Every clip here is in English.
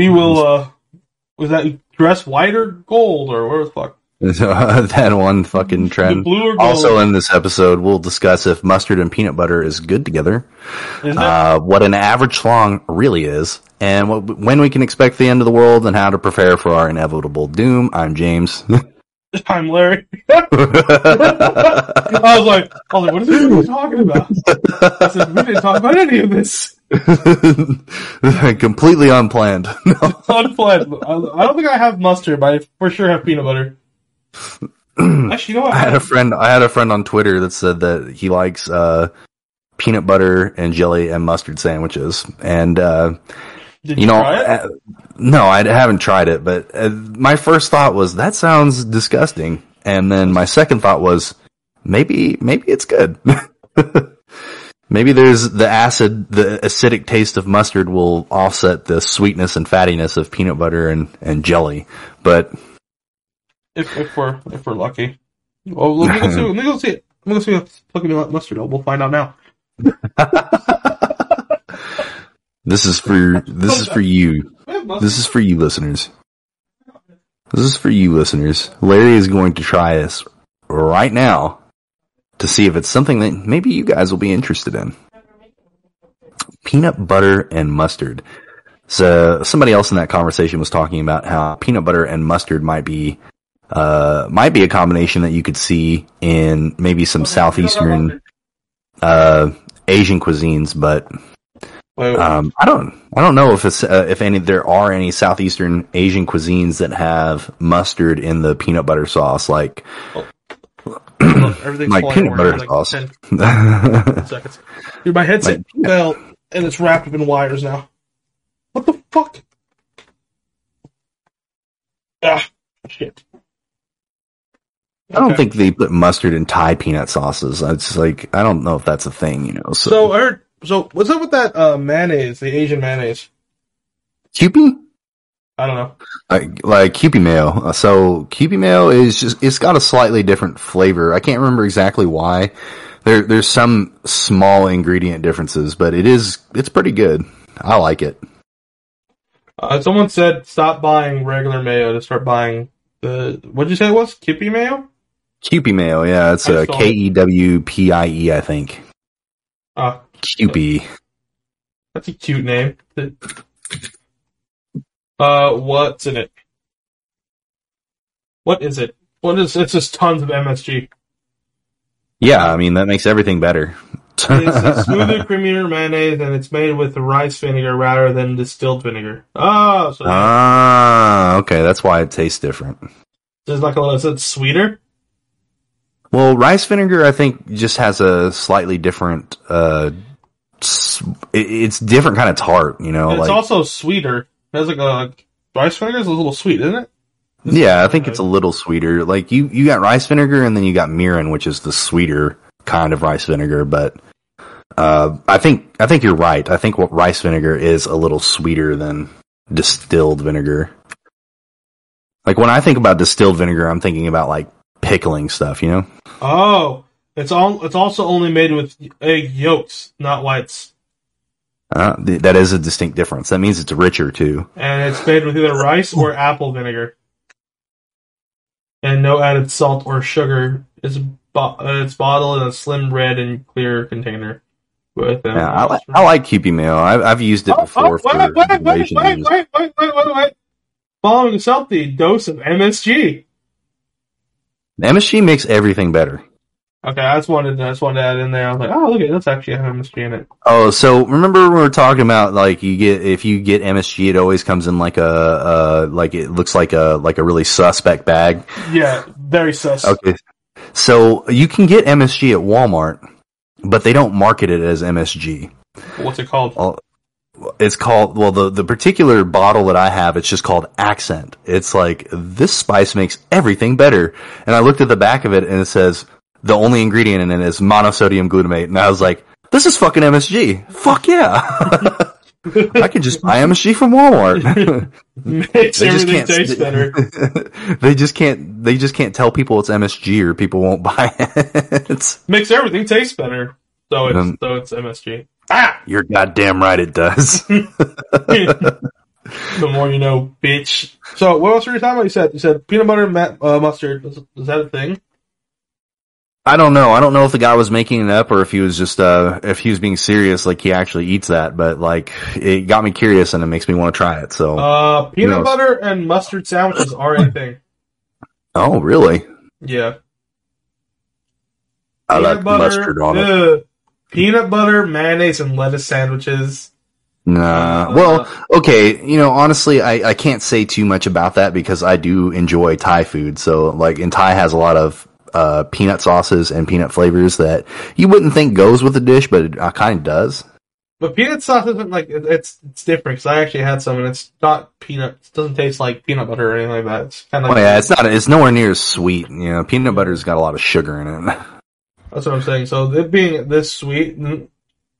We will. uh Was that dress white or gold or where the fuck? that one fucking trend. blue or gold? Also, in this episode, we'll discuss if mustard and peanut butter is good together, uh, what an average schlong really is, and what, when we can expect the end of the world, and how to prepare for our inevitable doom. I'm James. I'm Larry. I was like, I was like, what is he talking about? I said, we didn't talk about any of this. Completely unplanned. Unplanned. I I don't think I have mustard, but I for sure have peanut butter. Actually, you know what? I had a friend. I had a friend on Twitter that said that he likes uh, peanut butter and jelly and mustard sandwiches, and uh, Did you know, try it? uh, no, I haven't tried it, but uh, my first thought was that sounds disgusting, and then my second thought was maybe maybe it's good. maybe there's the acid, the acidic taste of mustard will offset the sweetness and fattiness of peanut butter and and jelly, but if, if we're if we're lucky. Well, let me go see. Let me go see it. Let me go see fucking about mustard. We'll find out now. this is for this is for you. This is for you listeners. This is for you listeners. Larry is going to try this right now to see if it's something that maybe you guys will be interested in. Peanut butter and mustard. So somebody else in that conversation was talking about how peanut butter and mustard might be uh might be a combination that you could see in maybe some southeastern uh Asian cuisines, but. Um, I don't, I don't know if it's uh, if any there are any southeastern Asian cuisines that have mustard in the peanut butter sauce, like Everything's like peanut butter in sauce. seconds. Dude, my headset Like fell and it's wrapped up in wires now. What the fuck? Ah, shit. I don't Okay. think they put mustard in Thai peanut sauces. It's like I don't know if that's a thing, you know. So, So I heard. So what's up with that uh, mayonnaise? The Asian mayonnaise. Kewpie, I don't know. like like Kewpie mayo. Uh, So Kewpie mayo is just it's got a slightly different flavor. I can't remember exactly why. There there's some small ingredient differences, but it is it's pretty good. I like it. Uh, someone said stop buying regular mayo to start buying the. What did you say it was? Kippy mayo? Kewpie mayo, yeah, it's I a. K E W P I E, I think. Ah, Kewpie. that's a cute name. Uh, what's in it? What is it? What is? It's just tons of MSG. Yeah, I mean that makes everything better. It's a smoother, creamier mayonnaise, and it's made with rice vinegar rather than distilled vinegar. Oh, so ah, okay, that's why it tastes different. there's like a little. Is it sweeter? Well, rice vinegar, I think, just has a slightly different. uh It's different kind of tart, you know. it's like, also sweeter. It has like a rice vinegar is a little sweet, isn't it? yeah, I think it's a little sweeter. Like you, you got rice vinegar, and then you got mirin, which is the sweeter kind of rice vinegar. But uh I think I think you're right. I think what rice vinegar is a little sweeter than distilled vinegar. Like when I think about distilled vinegar, I'm thinking about like pickling stuff, you know? Oh, it's all. It's also only made with egg yolks, not whites, Uh, th- that is a distinct difference. That means it's richer too. and it's made with either rice or apple vinegar, and no added salt or sugar. It's bo- uh, it's bottled in a slim red and clear container. With um, Yeah, I, li- I like Kewpie mayo. I've, I've used it Oh, before oh, wait, wait, wait, wait, wait, wait, wait, wait, wait, wait. Following a healthy dose of MSG. MSG makes everything better. Okay, I just wanted I just wanted to add in there. I was like, oh, look at that's actually have MSG in it. Oh, so remember when we were talking about like you get if you get MSG, it always comes in like a uh like it looks like a like a really suspect bag. Yeah, very sus. Okay, so you can get MSG at Walmart, but they don't market it as MSG. What's it called? Oh, It's called well the the particular bottle that I have. It's just called Accent. It's like this spice makes everything better. And I looked at the back of it and it says the only ingredient in it is monosodium glutamate, and I was like, this is fucking MSG. Fuck yeah. I can just buy MSG from Walmart. Makes They just everything can't- taste better. they just can't. They just can't tell people it's MSG or people won't buy it. Makes everything taste better. So it's Um, so it's MSG. Ah, You're goddamn right. It does. The more you know, bitch. So, what else were you talking about? You said you said peanut butter and ma- uh, mustard. Is, is that a thing? I don't know. I don't know if the guy was making it up or if he was just uh if he was being serious, like he actually eats that. But like it got me curious and it makes me want to try it. So Uh, peanut butter and mustard sandwiches are a thing. oh really? Yeah. I Peanut like mustard on it. Peanut butter, mayonnaise, and lettuce sandwiches. Nah. Uh, well, okay. You know, honestly, I, I can't say too much about that because I do enjoy Thai food. So, like, and Thai has a lot of uh, peanut sauces and peanut flavors that you wouldn't think goes with the dish, but it uh, kind of does. But peanut sauce isn't like it- it's it's different because I actually had some and it's not peanut. It doesn't taste like peanut butter or anything like that. It's kind of Oh like yeah, it's not. It's nowhere near as sweet. You know, peanut butter's got a lot of sugar in it. That's what I'm saying. So it being this sweet,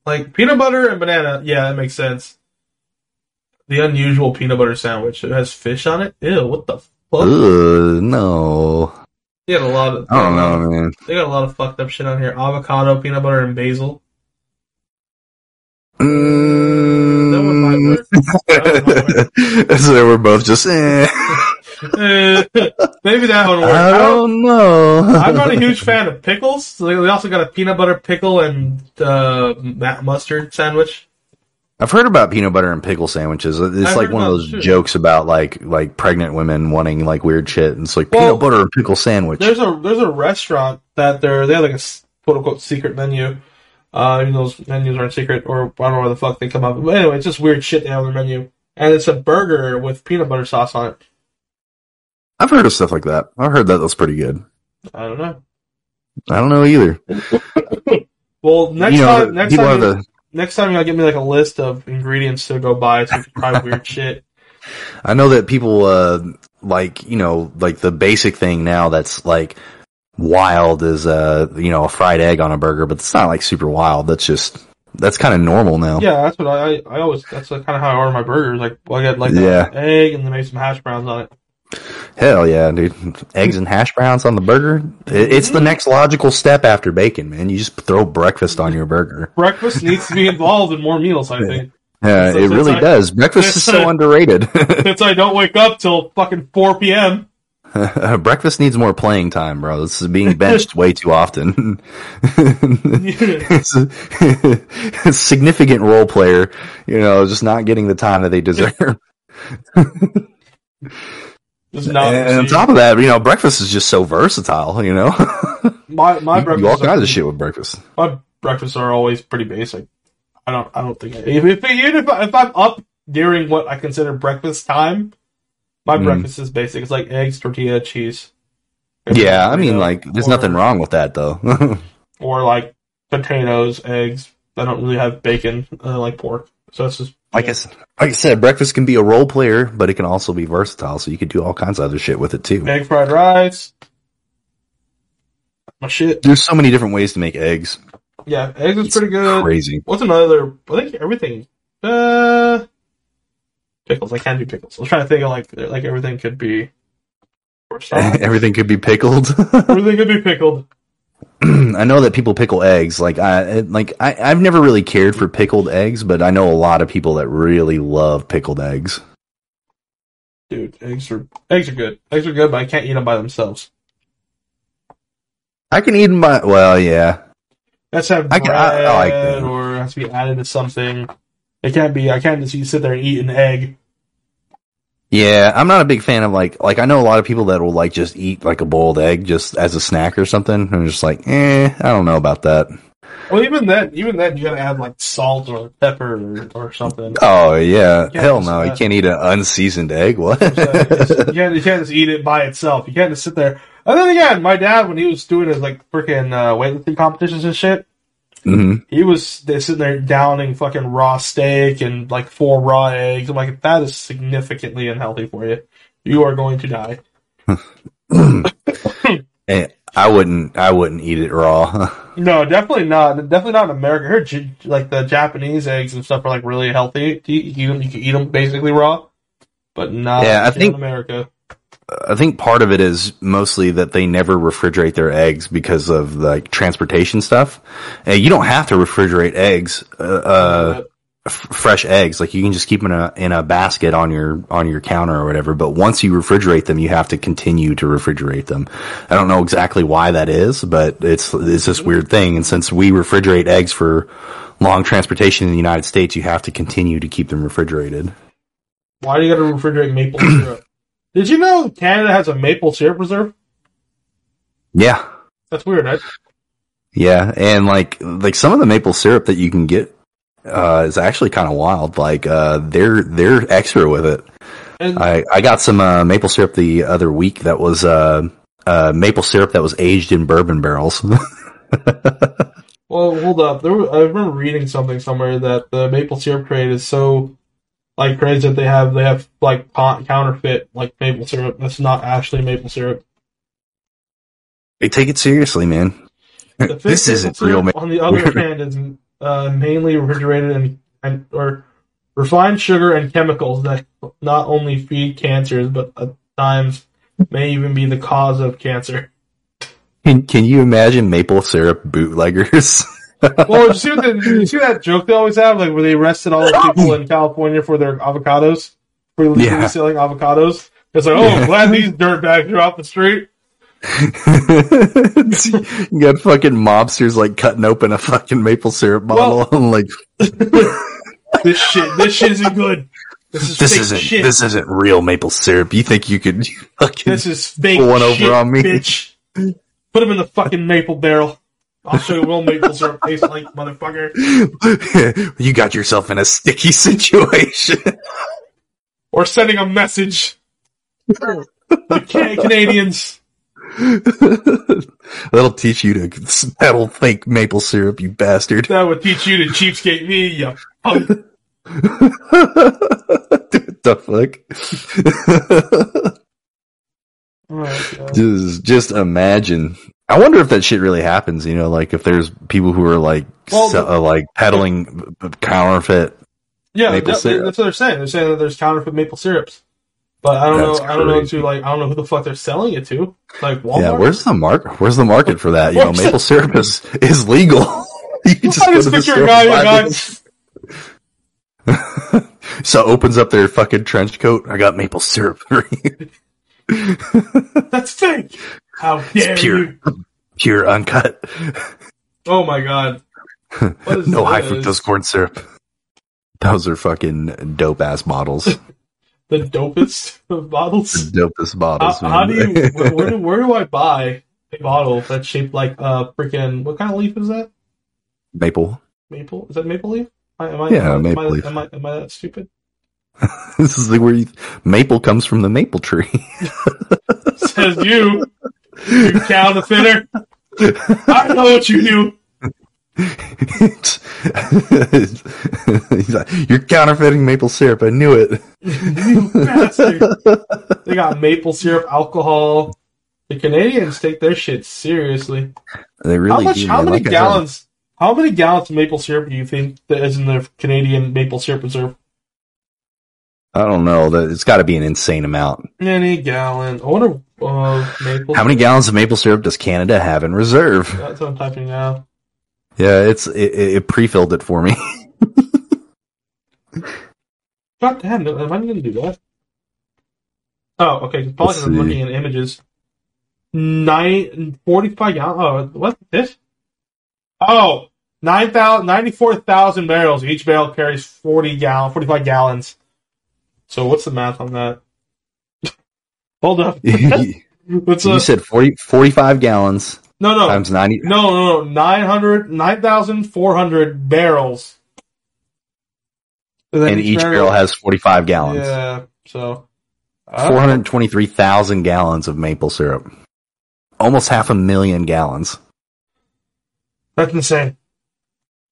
like peanut butter and banana, yeah, that makes sense. The unusual peanut butter sandwich. It has fish on it. Ew, what the fuck? Ugh, no. They got a lot of. I don't know, man. They got a lot of fucked up shit on here. Avocado, peanut butter, and basil. Mm. So we're both just. Eh. Maybe that one works. I I don't, know. I'm not a huge fan of pickles. So they they also got a peanut butter pickle and uh, mustard sandwich. I've heard about peanut butter and pickle sandwiches. It's I've like one of those jokes about like like pregnant women wanting like weird shit. And it's like Well, peanut butter and pickle sandwich. There's a there's a restaurant that they're they have like a quote unquote secret menu. Uh, even those menus aren't secret, or I don't know where the fuck they come up. But anyway, it's just weird shit they have on their menu, and it's a burger with peanut butter sauce on it. I've heard of stuff like that. I've heard that that's pretty good. I don't know. I don't know either. Well, next you know, time, next people time, are you, the. Next time you gotta give me like a list of ingredients to go buy can try weird shit. I know that people uh like you know like the basic thing now that's like wild is uh you know a fried egg on a burger, but it's not like super wild. That's just that's kind of normal now. Yeah, that's what I I, always that's kind of how I order my burgers. Like, well, I get like Yeah. egg and then maybe some hash browns on it. Hell yeah, dude! Eggs and hash browns on the burger. It's the next logical step after bacon, man. You just throw breakfast on your burger. Breakfast needs to be involved in more meals. I think. Yeah, So it really I- does. Breakfast is so underrated. Since I don't wake up till fucking four p.m. Breakfast needs more playing time, bro. This is being benched way too often. it's a, a significant role player, you know, just not getting the time that they deserve. And on top of that, you know, breakfast is just so versatile, you know. my my you breakfast all kinds of shit with breakfast. My breakfasts are always pretty basic. I don't I don't think if if even if, I, if I'm up during what I consider breakfast time, my Mm. breakfast is basic. It's like eggs, tortilla, cheese. Yeah, I mean, like, there's or- nothing wrong with that, though. Or like potatoes, eggs. I don't really have bacon. I like pork, so that's just like I said, like I said, breakfast can be a role player, but it can also be versatile. So you could do all kinds of other shit with it too. egg fried rice. My shit. There's so many different ways to make eggs. Yeah, eggs is It's pretty good. Crazy. What's another? I think everything. Uh, pickles. I can't do pickles. I was trying to think of like like everything could be. Everything could be pickled. everything could be pickled. I know that people pickle eggs. Like I like I, I've never really cared for pickled eggs, but I know a lot of people that really love pickled eggs. Dude, eggs are eggs are good. Eggs are good, but I can't eat them by themselves. I can eat them by well, yeah. Let's have I bread can- I- I like or it has to be added to something. It can't be. I can't just you sit there and eat an egg. Yeah, I'm not a big fan of like like I know a lot of people that will like just eat like a boiled egg just as a snack or something. I'm just like, eh, I don't know about that. Well, even then, even then, you gotta add like salt or pepper or, or something. Oh yeah, hell no, you can't eat an unseasoned egg. What? You, can't, you can't just eat it by itself. You can't just sit there. And then again, my dad, when he was doing his like freaking uh, weightlifting competitions and shit, hmm he was they sitting there downing fucking raw steak and like four raw eggs. I'm like, that is significantly unhealthy for you. You are going to die. I wouldn't. I wouldn't eat it raw. No, definitely not. Definitely not in America. I heard like the Japanese eggs and stuff are like really healthy. You, can- you can eat them basically raw, but not Yeah, I in think- America. I think part of it is mostly that they never refrigerate their eggs because of like transportation stuff. And you don't have to refrigerate eggs. Uh, uh, f- fresh eggs. Like you can just keep them in a in a basket on your on your counter or whatever. But once you refrigerate them, you have to continue to refrigerate them. I don't know exactly why that is, but it's it's this weird thing. And since we refrigerate eggs for long transportation in the United States, you have to continue to keep them refrigerated. Why do you got to refrigerate maple syrup? Did you know Canada has a maple syrup reserve? Yeah, That's weird, right? yeah, and like like some of the maple syrup that you can get uh, is actually kind of wild. Like uh, they're they're extra with it. And I, I got some uh, maple syrup the other week that was uh, uh, maple syrup that was aged in bourbon barrels. well, hold up. There, I remember reading something somewhere that the maple syrup trade is so like crazy that they have they have like counterfeit like maple syrup that's not actually maple syrup. they take it seriously, man. This isn't real. Ma- On the other hand, is uh, mainly refrigerated and, and or refined sugar and chemicals that not only feed cancers but at times may even be the cause of cancer. can, can you imagine maple syrup bootleggers? Well, you see, the, you see that joke they always have, like where they arrested all the people in California for their avocados, for illegally Yeah. selling avocados. It's like, oh, I'm glad these dirtbags are off the street. you got fucking mobsters like cutting open a fucking maple syrup bottle Well- and like This shit, this shit isn't good. This is this fake isn't shit. this isn't real maple syrup. You think you could fucking This is fake Pull one over on me. bitch. Put him in the fucking maple barrel. I'll show you real maple syrup tastes like, motherfucker. you got yourself in a sticky situation. Or sending a message. The Canadians. That'll teach you to that'll fake maple syrup, you bastard. That would teach you to cheapskate me, you punk. the fuck? Oh, just, just imagine. I wonder if that shit really happens. You know, like if there's people who are like, Well, se- uh, like peddling counterfeit. Yeah, Maple that- syrup. that's what they're saying. They're saying that there's counterfeit maple syrups, but I don't That's know. I don't know to like. I don't know who the fuck they're selling it to. Like Walmart. Yeah, where's the mark? Where's the market for that? You know, maple syrup is is legal. you can I just to the picture a store guy. guy. So opens up their fucking trench coat. I got maple syrup. That's fake. How dare pure. you? Pure uncut. Oh my god. What is no high this? fructose corn syrup. Those are fucking dope ass bottles. The dopest of bottles. dopest How, bottles. how do you? Where, where do where do I buy a bottle that's shaped like uh freaking what kind of leaf is that? maple? Maple? Is that maple leaf? Am I, Yeah, am maple am I, leaf. Am I, am I that stupid? This is like where you, maple comes from the maple tree. Says you, you counterfeiter. I know what you do. He's like, You're counterfeiting maple syrup. I knew it. You bastard. They got maple syrup, alcohol. The Canadians take their shit seriously. They really how much? do. how many Like gallons? How many gallons of maple syrup do you think that is in the Canadian maple syrup reserve? I don't know. That it's got to be an insane amount. Any gallon? I wonder. Uh, maple. How many gallons of maple syrup does Canada have in reserve? That's what I'm typing now. Yeah, it's it, it pre-filled it for me. God damn! Am I going to do that? Oh, okay. Probably because I'm looking at images. Nine forty-five gallons. Oh, what this? Oh, 9,000 94,000 barrels. Each barrel carries 40 gallon, 45 gallons. So what's the math on that? Hold up. you What's uh, said 40, 45 gallons no, no, times 90. no, no, no, 900, 9,400 barrels. then and each barrel has 45 gallons. Yeah, so. uh, 423,000 gallons of maple syrup. Almost half a million gallons. That's insane.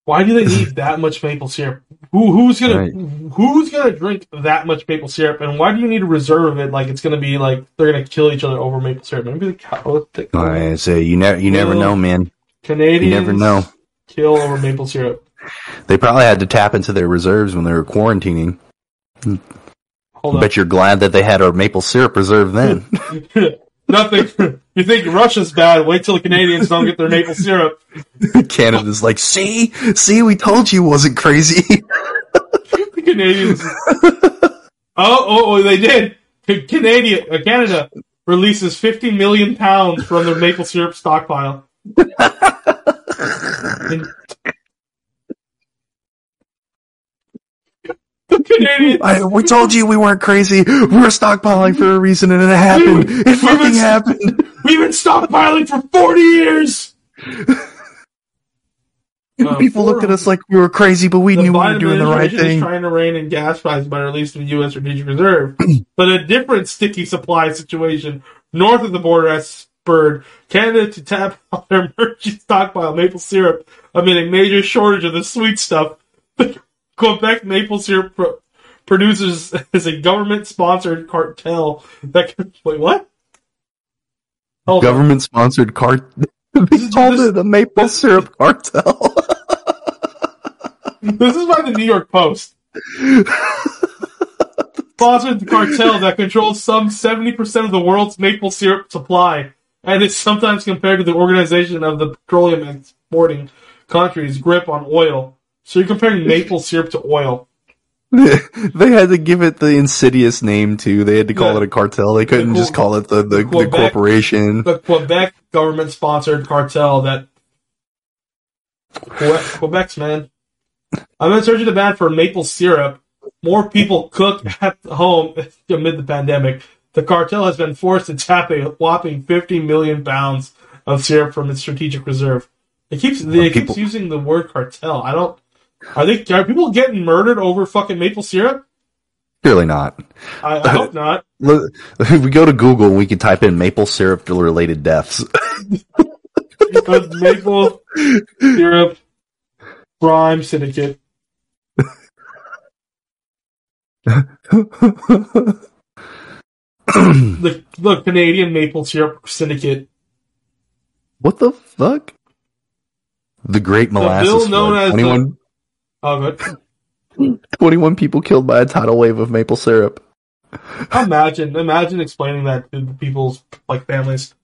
Why do they need that much maple syrup? Who who's gonna Right. who's gonna drink that much maple syrup? And why do you need to reserve it? Like it's gonna be like they're gonna kill each other over maple syrup. Maybe the, cow- oh, the oh, I say you never you never know, man. Canadians You never know. kill over maple syrup. They probably had to tap into their reserves when they were quarantining. Hold. Bet you're glad that they had a maple syrup reserve then. Nothing. you think Russia's bad? Wait till the Canadians don't get their maple syrup. Canada's like, see, see, we told you wasn't crazy. Canadians. oh, oh, oh, they did. C- Canadian, uh, Canada releases 50 million pounds from their maple syrup stockpile. Canadians. I, we told you we weren't crazy. We were stockpiling for a reason, and it happened. It fucking happened. We've been stockpiling for 40 years! Uh, People looked at us like we were crazy, but we knew we were doing the right thing. trying to rein in gas prices by releasing the U.S. Strategic Reserve, but a different sticky supply situation north of the border has spurred Canada to tap out their emergency stockpile of maple syrup amid a major shortage of the sweet stuff. Quebec maple syrup pro- producers is a government-sponsored cartel that can wait what? Hold on. Government sponsored cart. They called this- it the maple syrup cartel. This is by the New York Post. Sponsored the cartel that controls some 70% of the world's maple syrup supply and is sometimes compared to the organization of the petroleum exporting countries' grip on oil. So you're comparing maple syrup to oil. they had to give it the insidious name too. They had to call Yeah. it a cartel. They couldn't The just call it the, the, the corporation. The Quebec government sponsored cartel that. Que- Quebec's, man. I'm in search of the ban for maple syrup. More people cook at home amid the pandemic. The cartel has been forced to tap a whopping 50 million pounds of syrup from its strategic reserve. It keeps it keeps using the word cartel. I don't. Are they? Are people getting murdered over fucking maple syrup? Clearly not. I, I hope not. Look, if we go to Google, and we can type in maple syrup related deaths. Because maple syrup crime syndicate. The the Canadian maple syrup syndicate. what the fuck? The Great Molasses bill known Flood. as the- 21, Oh, good. 21 people killed by a tidal wave of maple syrup. Imagine, imagine explaining that to people's like families.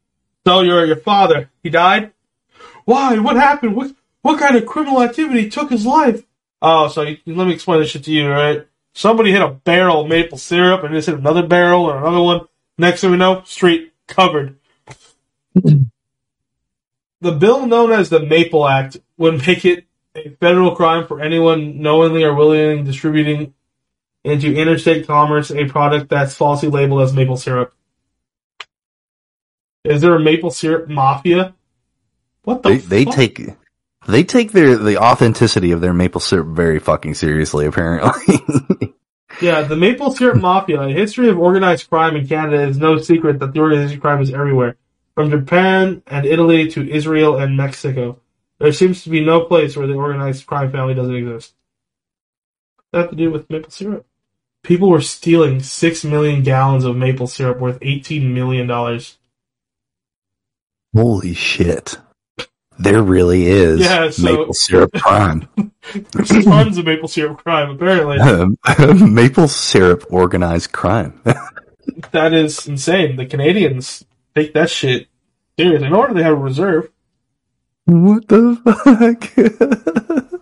So your your father, he died. Why? What happened? What what kind of criminal activity took his life? Oh, so you, let me explain this shit to you, right? Somebody hit a barrel of maple syrup and just hit another barrel or another one. Next thing we know, street covered. the bill known as the Maple Act would make it a federal crime for anyone knowingly or willingly distributing into interstate commerce a product that's falsely labeled as maple syrup. Is there a maple syrup mafia? What the They, they take they take their the authenticity of their maple syrup very fucking seriously. Apparently, Yeah, the maple syrup mafia. A history of organized crime in Canada is no secret that the organized crime is everywhere. From Japan and Italy to Israel and Mexico. There seems to be no place where the organized crime family doesn't exist. That have to do with maple syrup. People were stealing six million gallons of maple syrup worth eighteen million dollars. holy shit! There really is Yeah, so- maple syrup crime. There's tons of maple syrup crime, apparently. Um, maple syrup organized crime. That is insane. The Canadians take that shit seriously. No wonder they have a reserve. What the fuck?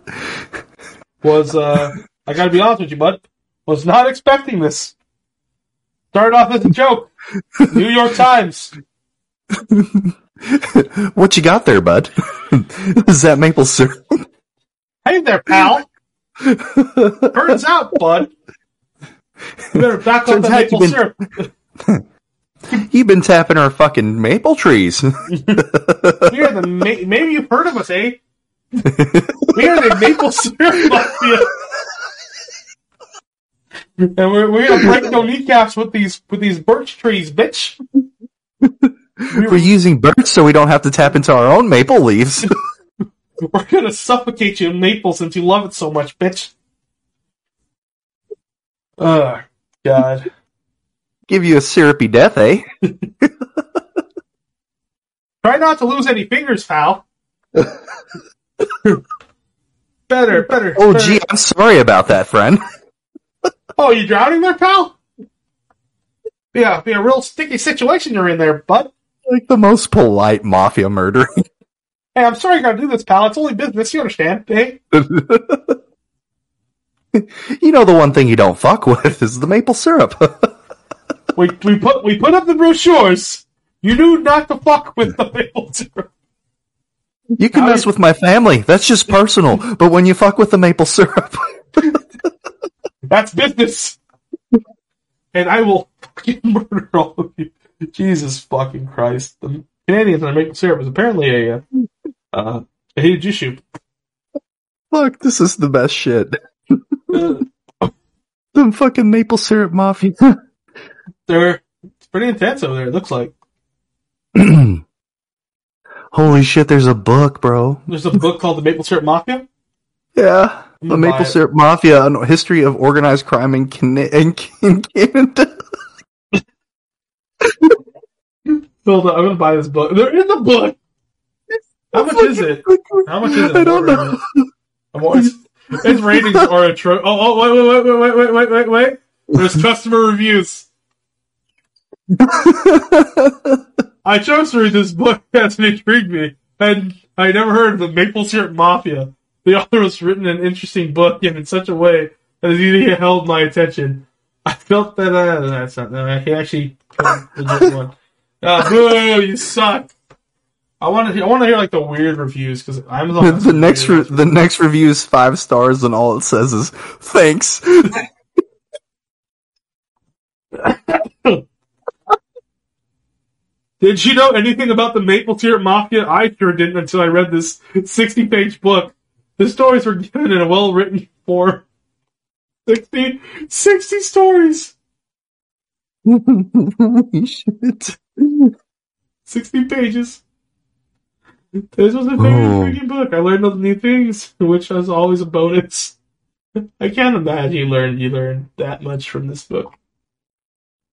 Was uh I gotta be honest with you, bud. Was not expecting this. Started off as a joke. New York Times. what you got there, bud? is that maple syrup? Hey there, pal. Turns out, bud. You better back up Turns the out maple you've syrup. You've been tapping our fucking maple trees. we are the ma- maybe you've heard of us, eh? We are the maple syrup mafia. And we're, we're gonna break no kneecaps with these with these birch trees, bitch. We're using birch so we don't have to tap into our own maple leaves. We're gonna suffocate you in maple since you love it so much, bitch. Oh, God. Give you a syrupy death, eh? Try not to lose any fingers, pal. better, better. Oh, better. gee, I'm sorry about that, friend. Oh, you drowning there, pal? Yeah, be a real sticky situation you're in there, bud. Like the most polite mafia murdering. Hey, I'm sorry I gotta do this, pal. It's only business, you understand, eh? you know the one thing you don't fuck with is the maple syrup. We we put we put up the brochures. You knew not to fuck with the maple syrup. You can How mess you- with my family. That's just personal. But when you fuck with the maple syrup, That's business. And I will fucking murder all of you. Jesus fucking Christ. The Canadians and maple syrup is apparently a uh, uh, a huge issue. fuck, this is the best shit. The fucking maple syrup mafia. They're it's pretty intense over there. It looks like Holy shit, there's a book, bro. there's a book called The Maple Syrup Mafia. Yeah. The Maple it. Syrup Mafia, a history of organized crime in, Can- in, in Canada. Hold on, I'm gonna buy this book. There is a book. How much is it? How much is it? I don't know. Always, its ratings are atro. Oh, oh, wait, wait, wait, wait, wait, wait, wait, wait. There's customer reviews. I chose to read this book as it intrigued me, and I never heard of the Maple Syrup Mafia. The author has written an interesting book and in such a way that it really held my attention. I felt that uh, that's not that. He actually legit one. Uh, boo! You suck. I want to. Hear, I want to hear like the weird reviews because Amazon. the some next re- the next review is five stars, and all it says is thanks. Did you know anything about the Maple Syrup Mafia? I sure didn't until I read this 60 page book. The stories were given in a well written form. 60, 60 stories! Holy shit! 60 pages. This was a very Oh. book. I learned other new things, which was always a bonus. I can't imagine you learned you learned that much from this book.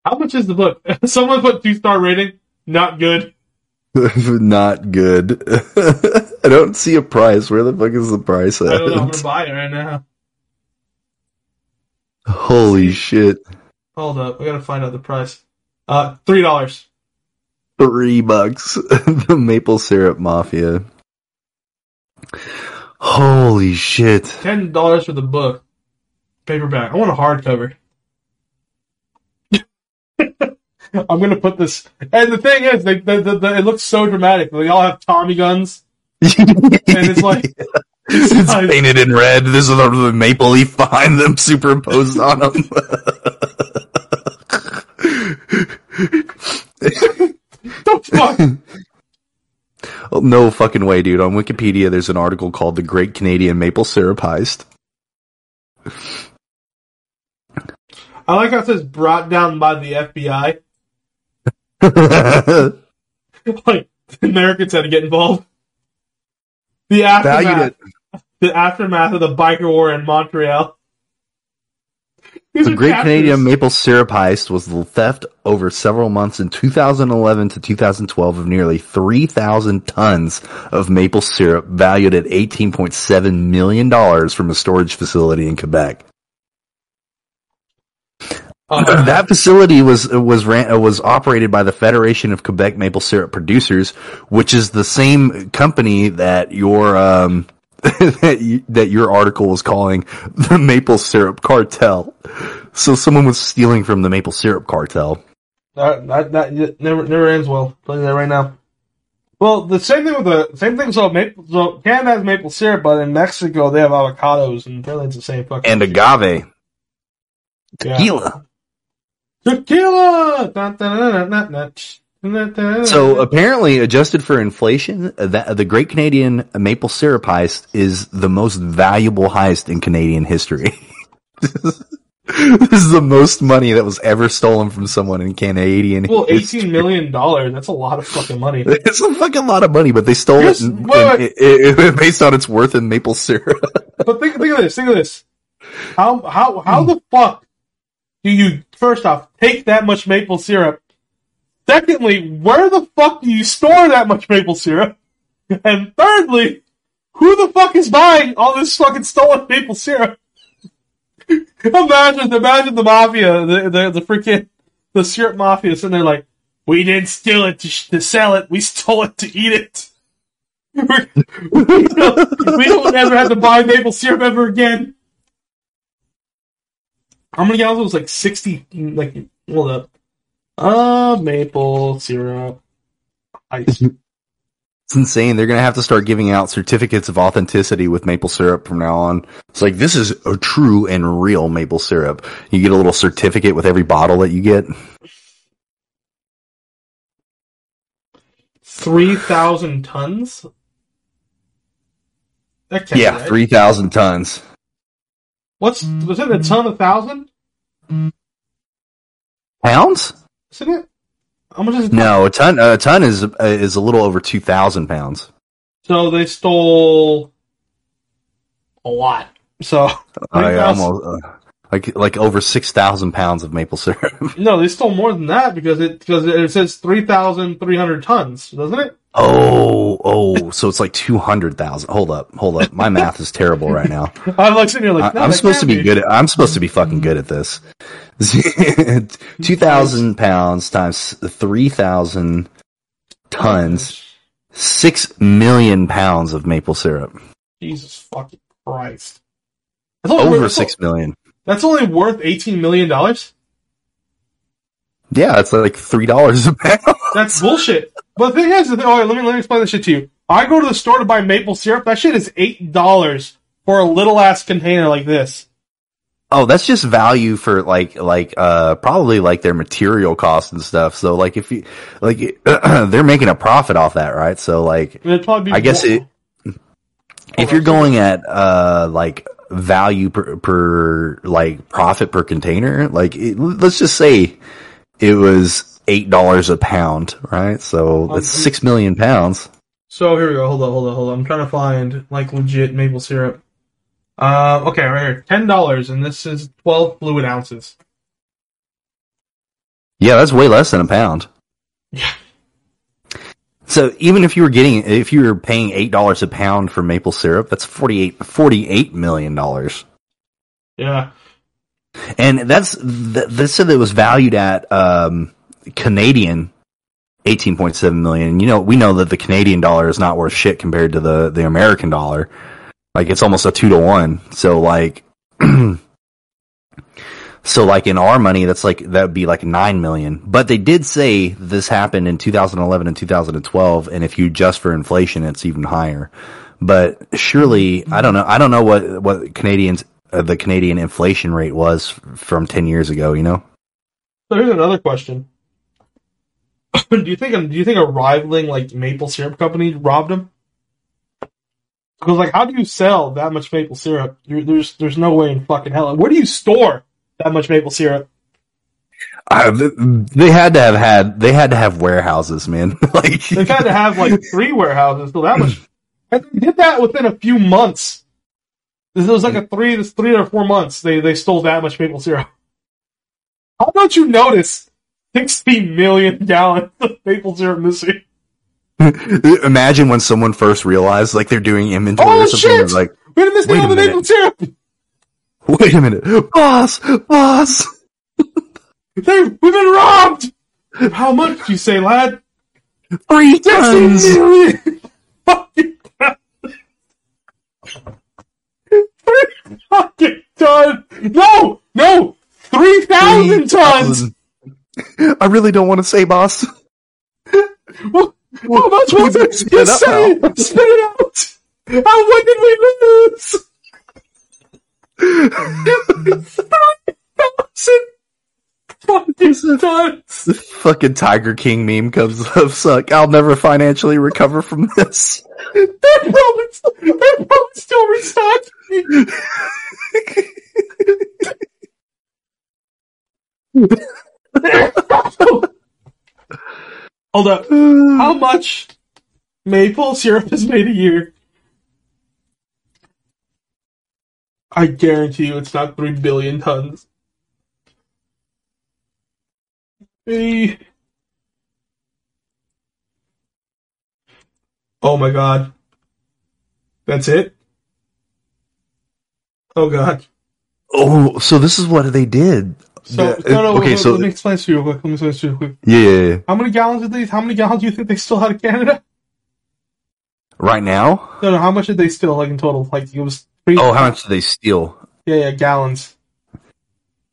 How much is the book? Someone put two star rating. Not good. Not good. I don't see a price. Where the fuck is the price at? I don't know. I'm gonna buy it right now. Holy shit! Hold up, I gotta find out the price. Uh, three dollars. Three bucks. the maple syrup mafia. Holy shit! Ten dollars for the book. Paperback. I want a hardcover. I'm gonna put this. And the thing is, they, the, the, the, it looks so dramatic. They all have Tommy guns, and it's like it's like- painted in red. There's a little the maple leaf behind them superimposed on them. the fuck. Oh, no fucking way, dude. On Wikipedia, there's an article called "The Great Canadian Maple Syrup Heist." I like how it says brought down by the FBI. like the Americans had to get involved. The aftermath. The aftermath of the biker war in Montreal. These The Great chapters. Canadian Maple Syrup Heist was the theft over several months in 2011 to 2012 of nearly 3,000 tons of maple syrup valued at $18.7 million from a storage facility in Quebec. Uh, that facility was was ran, uh, was operated by the Federation of Quebec Maple Syrup Producers, which is the same company that your um that, you, that your article was calling the maple syrup cartel. So someone was stealing from the maple syrup cartel. That, that, that never never ends well. Telling you that right now. Well, the same thing with the same thing. So maple, so Canada has maple syrup, but in Mexico they have avocados, and apparently it's the same fucking. And agave Yeah. Tequila. So apparently, adjusted for inflation, that the Great Canadian Maple Syrup Heist is the most valuable heist in Canadian history. this is the most money that was ever stolen from someone in Canadian well, history. eighteen million dollars. That's a lot of fucking money. It's a fucking lot of money, but they stole it, in, in- based on its worth in maple syrup. But think, think of this. Think of this. How how how the fuck do you first off take that much maple syrup? Secondly, where the fuck do you store that much maple syrup? And thirdly, who the fuck is buying all this fucking stolen maple syrup? imagine, imagine the mafia, the the, the freaking the syrup mafia sitting there like, we didn't steal it to, sh- to sell it, we stole it to eat it. We're- don't, we don't ever have to buy maple syrup ever again. How many gallons? It was like sixty. Like hold up. Uh, maple syrup. Ice. It's insane. They're gonna have to start giving out certificates of authenticity with maple syrup from now on. It's like this is a true and real maple syrup. You get a little certificate with every bottle that you get. Three thousand tons. That can't Yeah, right. three thousand tons. What's was it a ton a thousand? Pounds? Isn't it? How much is it? No, a ton. A ton is uh, is a little over two thousand pounds. So they stole a lot. So I almost uh, like like over six thousand pounds of maple syrup. no, they stole more than that because it because it says three thousand three hundred tons, doesn't it? Oh, oh, so it's like two hundred thousand. Hold up, hold up. My math is terrible right now. I'm like sitting here like, I, no, I'm supposed to can't be good. At, I'm supposed to be fucking good at this. Two thousand pounds times three thousand tons, oh six million pounds of maple syrup. Jesus fucking Christ! Over worth- six million. That's only worth eighteen million dollars. Yeah, it's like three dollars a pound. That's bullshit. But the thing is, the thing, oh, let me let me explain this shit to you. I go to the store to buy maple syrup. That shit is eight dollars for a little ass container like this. Oh, that's just value for like like uh probably like their material cost and stuff. So like if you like they're making a profit off that, right? So like It'd probably be. I guess it if you're going at uh like value per, per like profit per container, like it, let's just say it was eight dollars a pound, right? So that's Um, six million pounds. So here we go. Hold on, hold on, hold on. I'm trying to find like legit maple syrup. Uh, okay, right here, ten dollars, and this is twelve fluid ounces. Yeah, that's way less than a pound. Yeah. So even if you were getting, if you were paying eight dollars a pound for maple syrup, that's 48, 48 million dollars. Yeah, And that's, th- they said that it was valued at, um, Canadian 18.7 million. You know, we know that the Canadian dollar is not worth shit compared to the, the American dollar. Like it's almost a two to one. So like, so like in our money, that's like, that would be like 9 million. But they did say this happened in 2011 and 2012. And if you adjust for inflation, it's even higher. But surely, I don't know. I don't know what, what Canadians, uh, the Canadian inflation rate was from 10 years ago, you know? So here's another question. do you think do you think a rivaling like maple syrup company robbed him? Because like, how do you sell that much maple syrup? You're, there's there's no way in fucking hell. Where do you store that much maple syrup? Uh, they had to have had, they had to have warehouses, man. like, They had to have like three warehouses so that much. And they did that within a few months. This was like a three, this three or four months. They they stole that much maple syrup. How don't you notice sixty million gallons of maple syrup missing? imagine when someone first realized, like, they're doing inventory Oh, or something, shit! like, Wait a minute, all the maple syrup. wait a minute, boss, boss, They, we've been robbed. How much did you say, lad? three tons. million. Three fucking tons. No, no, three thousand tons. I really don't want to say, boss. What, how much was it? split You say now. it. Spit it out. How what did we lose? Thousand fucking tons. The fucking Tiger King meme comes up, suck. I'll never financially recover from this. They're probably, they're probably still restocking. Hold up. How much maple syrup is made a year? I guarantee you it's not 3 billion tons. Hey. Oh my god. That's it? Oh god. Oh, so this is what they did. So, Yeah, no, no, okay, let, so- let me explain this to you real quick. Let me explain this to you real quick. Yeah, yeah, yeah. How many gallons did they, how many gallons do you think they still had in Canada? Right now? No, no, how much did they steal, like, in total? Like, it was three, Oh, how much did they steal? yeah, yeah, gallons.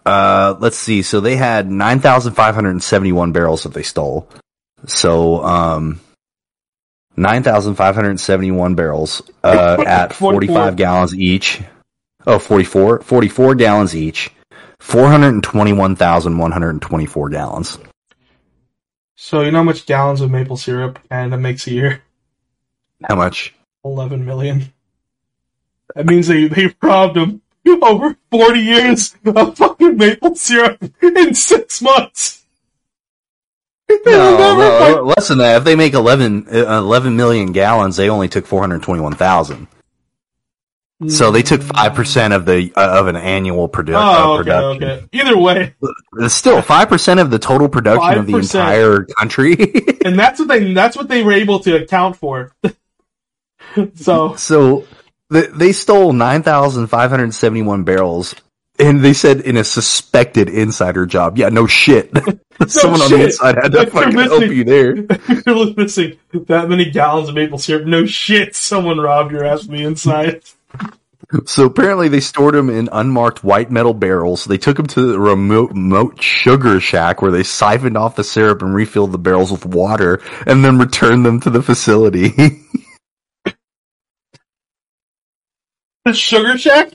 Uh, let's see. So they had 9,571 barrels that they stole. So, um, 9,571 barrels, uh, at 45 gallons each. Oh, 44, 44 gallons each. 421,124 gallons. So you know how much gallons of maple syrup Canada makes a year? How much? 11 million. That means they, they robbed them over 40 years of fucking maple syrup in six months. No, no, less than that. If they make 11, uh, 11 million gallons, they only took 421,000. So they took 5% of the, uh, of an annual produ- uh, Oh, okay, production. okay. Either way, It's Still, 5% of the total production of the entire country. and that's what they that's what they were able to account for. so so they, they stole 9,571 barrels and they said in a suspected insider job. Yeah, no shit. no Someone on the inside had to fucking help you there. you're missing that many gallons of maple syrup. No shit, someone robbed your ass from the inside. So apparently they stored them in unmarked white metal barrels. They took them to the remote, remote sugar shack where they siphoned off the syrup and refilled the barrels with water and then returned them to the facility. The sugar shack.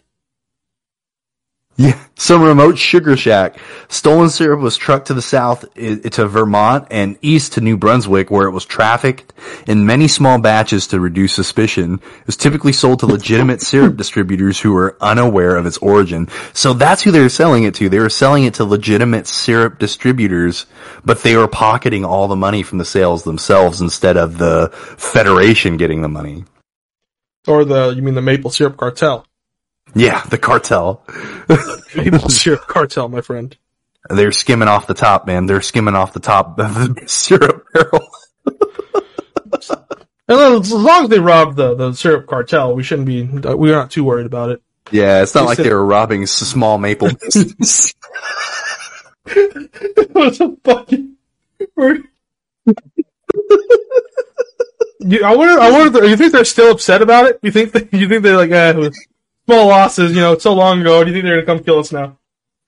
Yeah, some remote sugar shack. Stolen syrup was trucked to the south to Vermont and east to New Brunswick where it was trafficked in many small batches to reduce suspicion. It was typically sold to legitimate syrup distributors who were unaware of its origin. So that's who they were selling it to. They were selling it to legitimate syrup distributors, but they were pocketing all the money from the sales themselves instead of the federation getting the money. Or the you mean the maple syrup cartel? Yeah, the cartel. Maple syrup cartel, my friend. They're skimming off the top, man. They're skimming off the top of the syrup barrel. And as long as they rob the, the syrup cartel, we shouldn't be. We're not too worried about it. Yeah, it's not They like said- they were robbing small maple business. What the fucking? you, I wonder. I wonder. You think they're still upset about it? You think? They, you think they're like, eh, it was small losses? You know, it's so long ago. Do you think they're gonna come kill us now?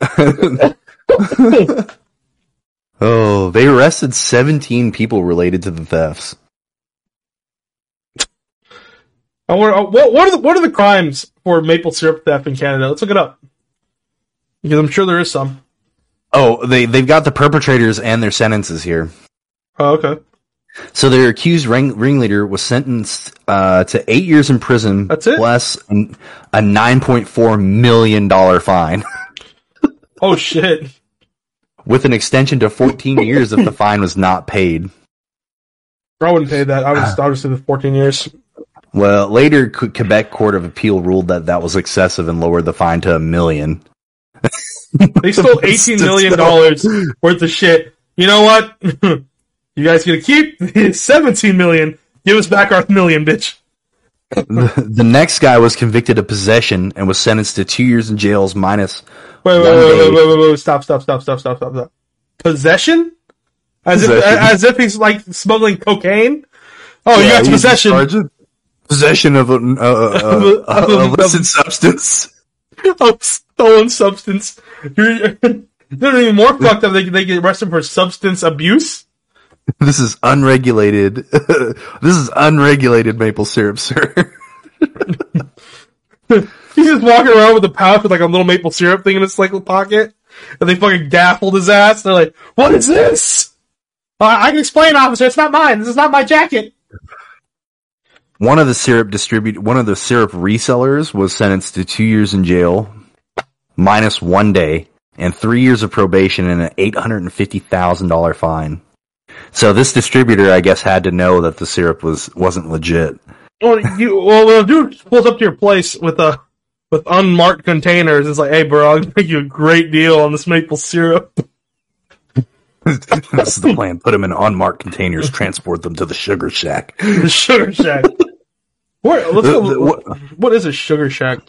oh, they arrested 17 people related to the thefts. I wonder. uh, What what are the what are the crimes for maple syrup theft in Canada? Let's look it up. Because I'm sure there is some. Oh, they, they've got the perpetrators and their sentences here. Oh, okay. So their accused ring, ringleader was sentenced uh, to eight years in prison That's it? plus a $9.4 million fine Oh shit. with an extension to 14 years if the fine was not paid. I wouldn't pay that. I would. I would say the 14 years. Well, later Quebec Court of Appeal ruled that that was excessive and lowered the fine to a million. They stole eighteen million dollars worth of shit. You know what? You guys gonna keep seventeen million? Give us back our million, bitch. the, the next guy was convicted of possession and was sentenced to two years in jails minus. Wait, wait, wait, wait, wait, wait, wait, stop, stop, stop, stop, stop, stop, stop. Possession? As if, as if he's like smuggling cocaine. Oh, you got possession Possession of an uh, uh, a- uh, illicit substance. of stolen substance. You're, they're even more fucked up. They they get arrested for substance abuse. This is unregulated. this is unregulated maple syrup, sir. He's just walking around with a pouch with like a little maple syrup thing in his like pocket, and they fucking gaffled his ass. They're like, "What is this?" "Uh, I can explain, officer. It's not mine. This is not my jacket. One of the syrup distribute one of the syrup resellers was sentenced to two years in jail, minus one day, and three years of probation and an eight hundred and fifty thousand dollar fine. So this distributor, I guess, had to know that the syrup was wasn't legit. Well, you well, when a dude pulls up to your place with a with unmarked containers, it's like, "Hey, bro, I'll make you a great deal on this maple syrup." this is the plan: put them in unmarked containers, transport them to the sugar shack. The sugar shack. Where? Let's The- uh, the- what- what is a sugar shack?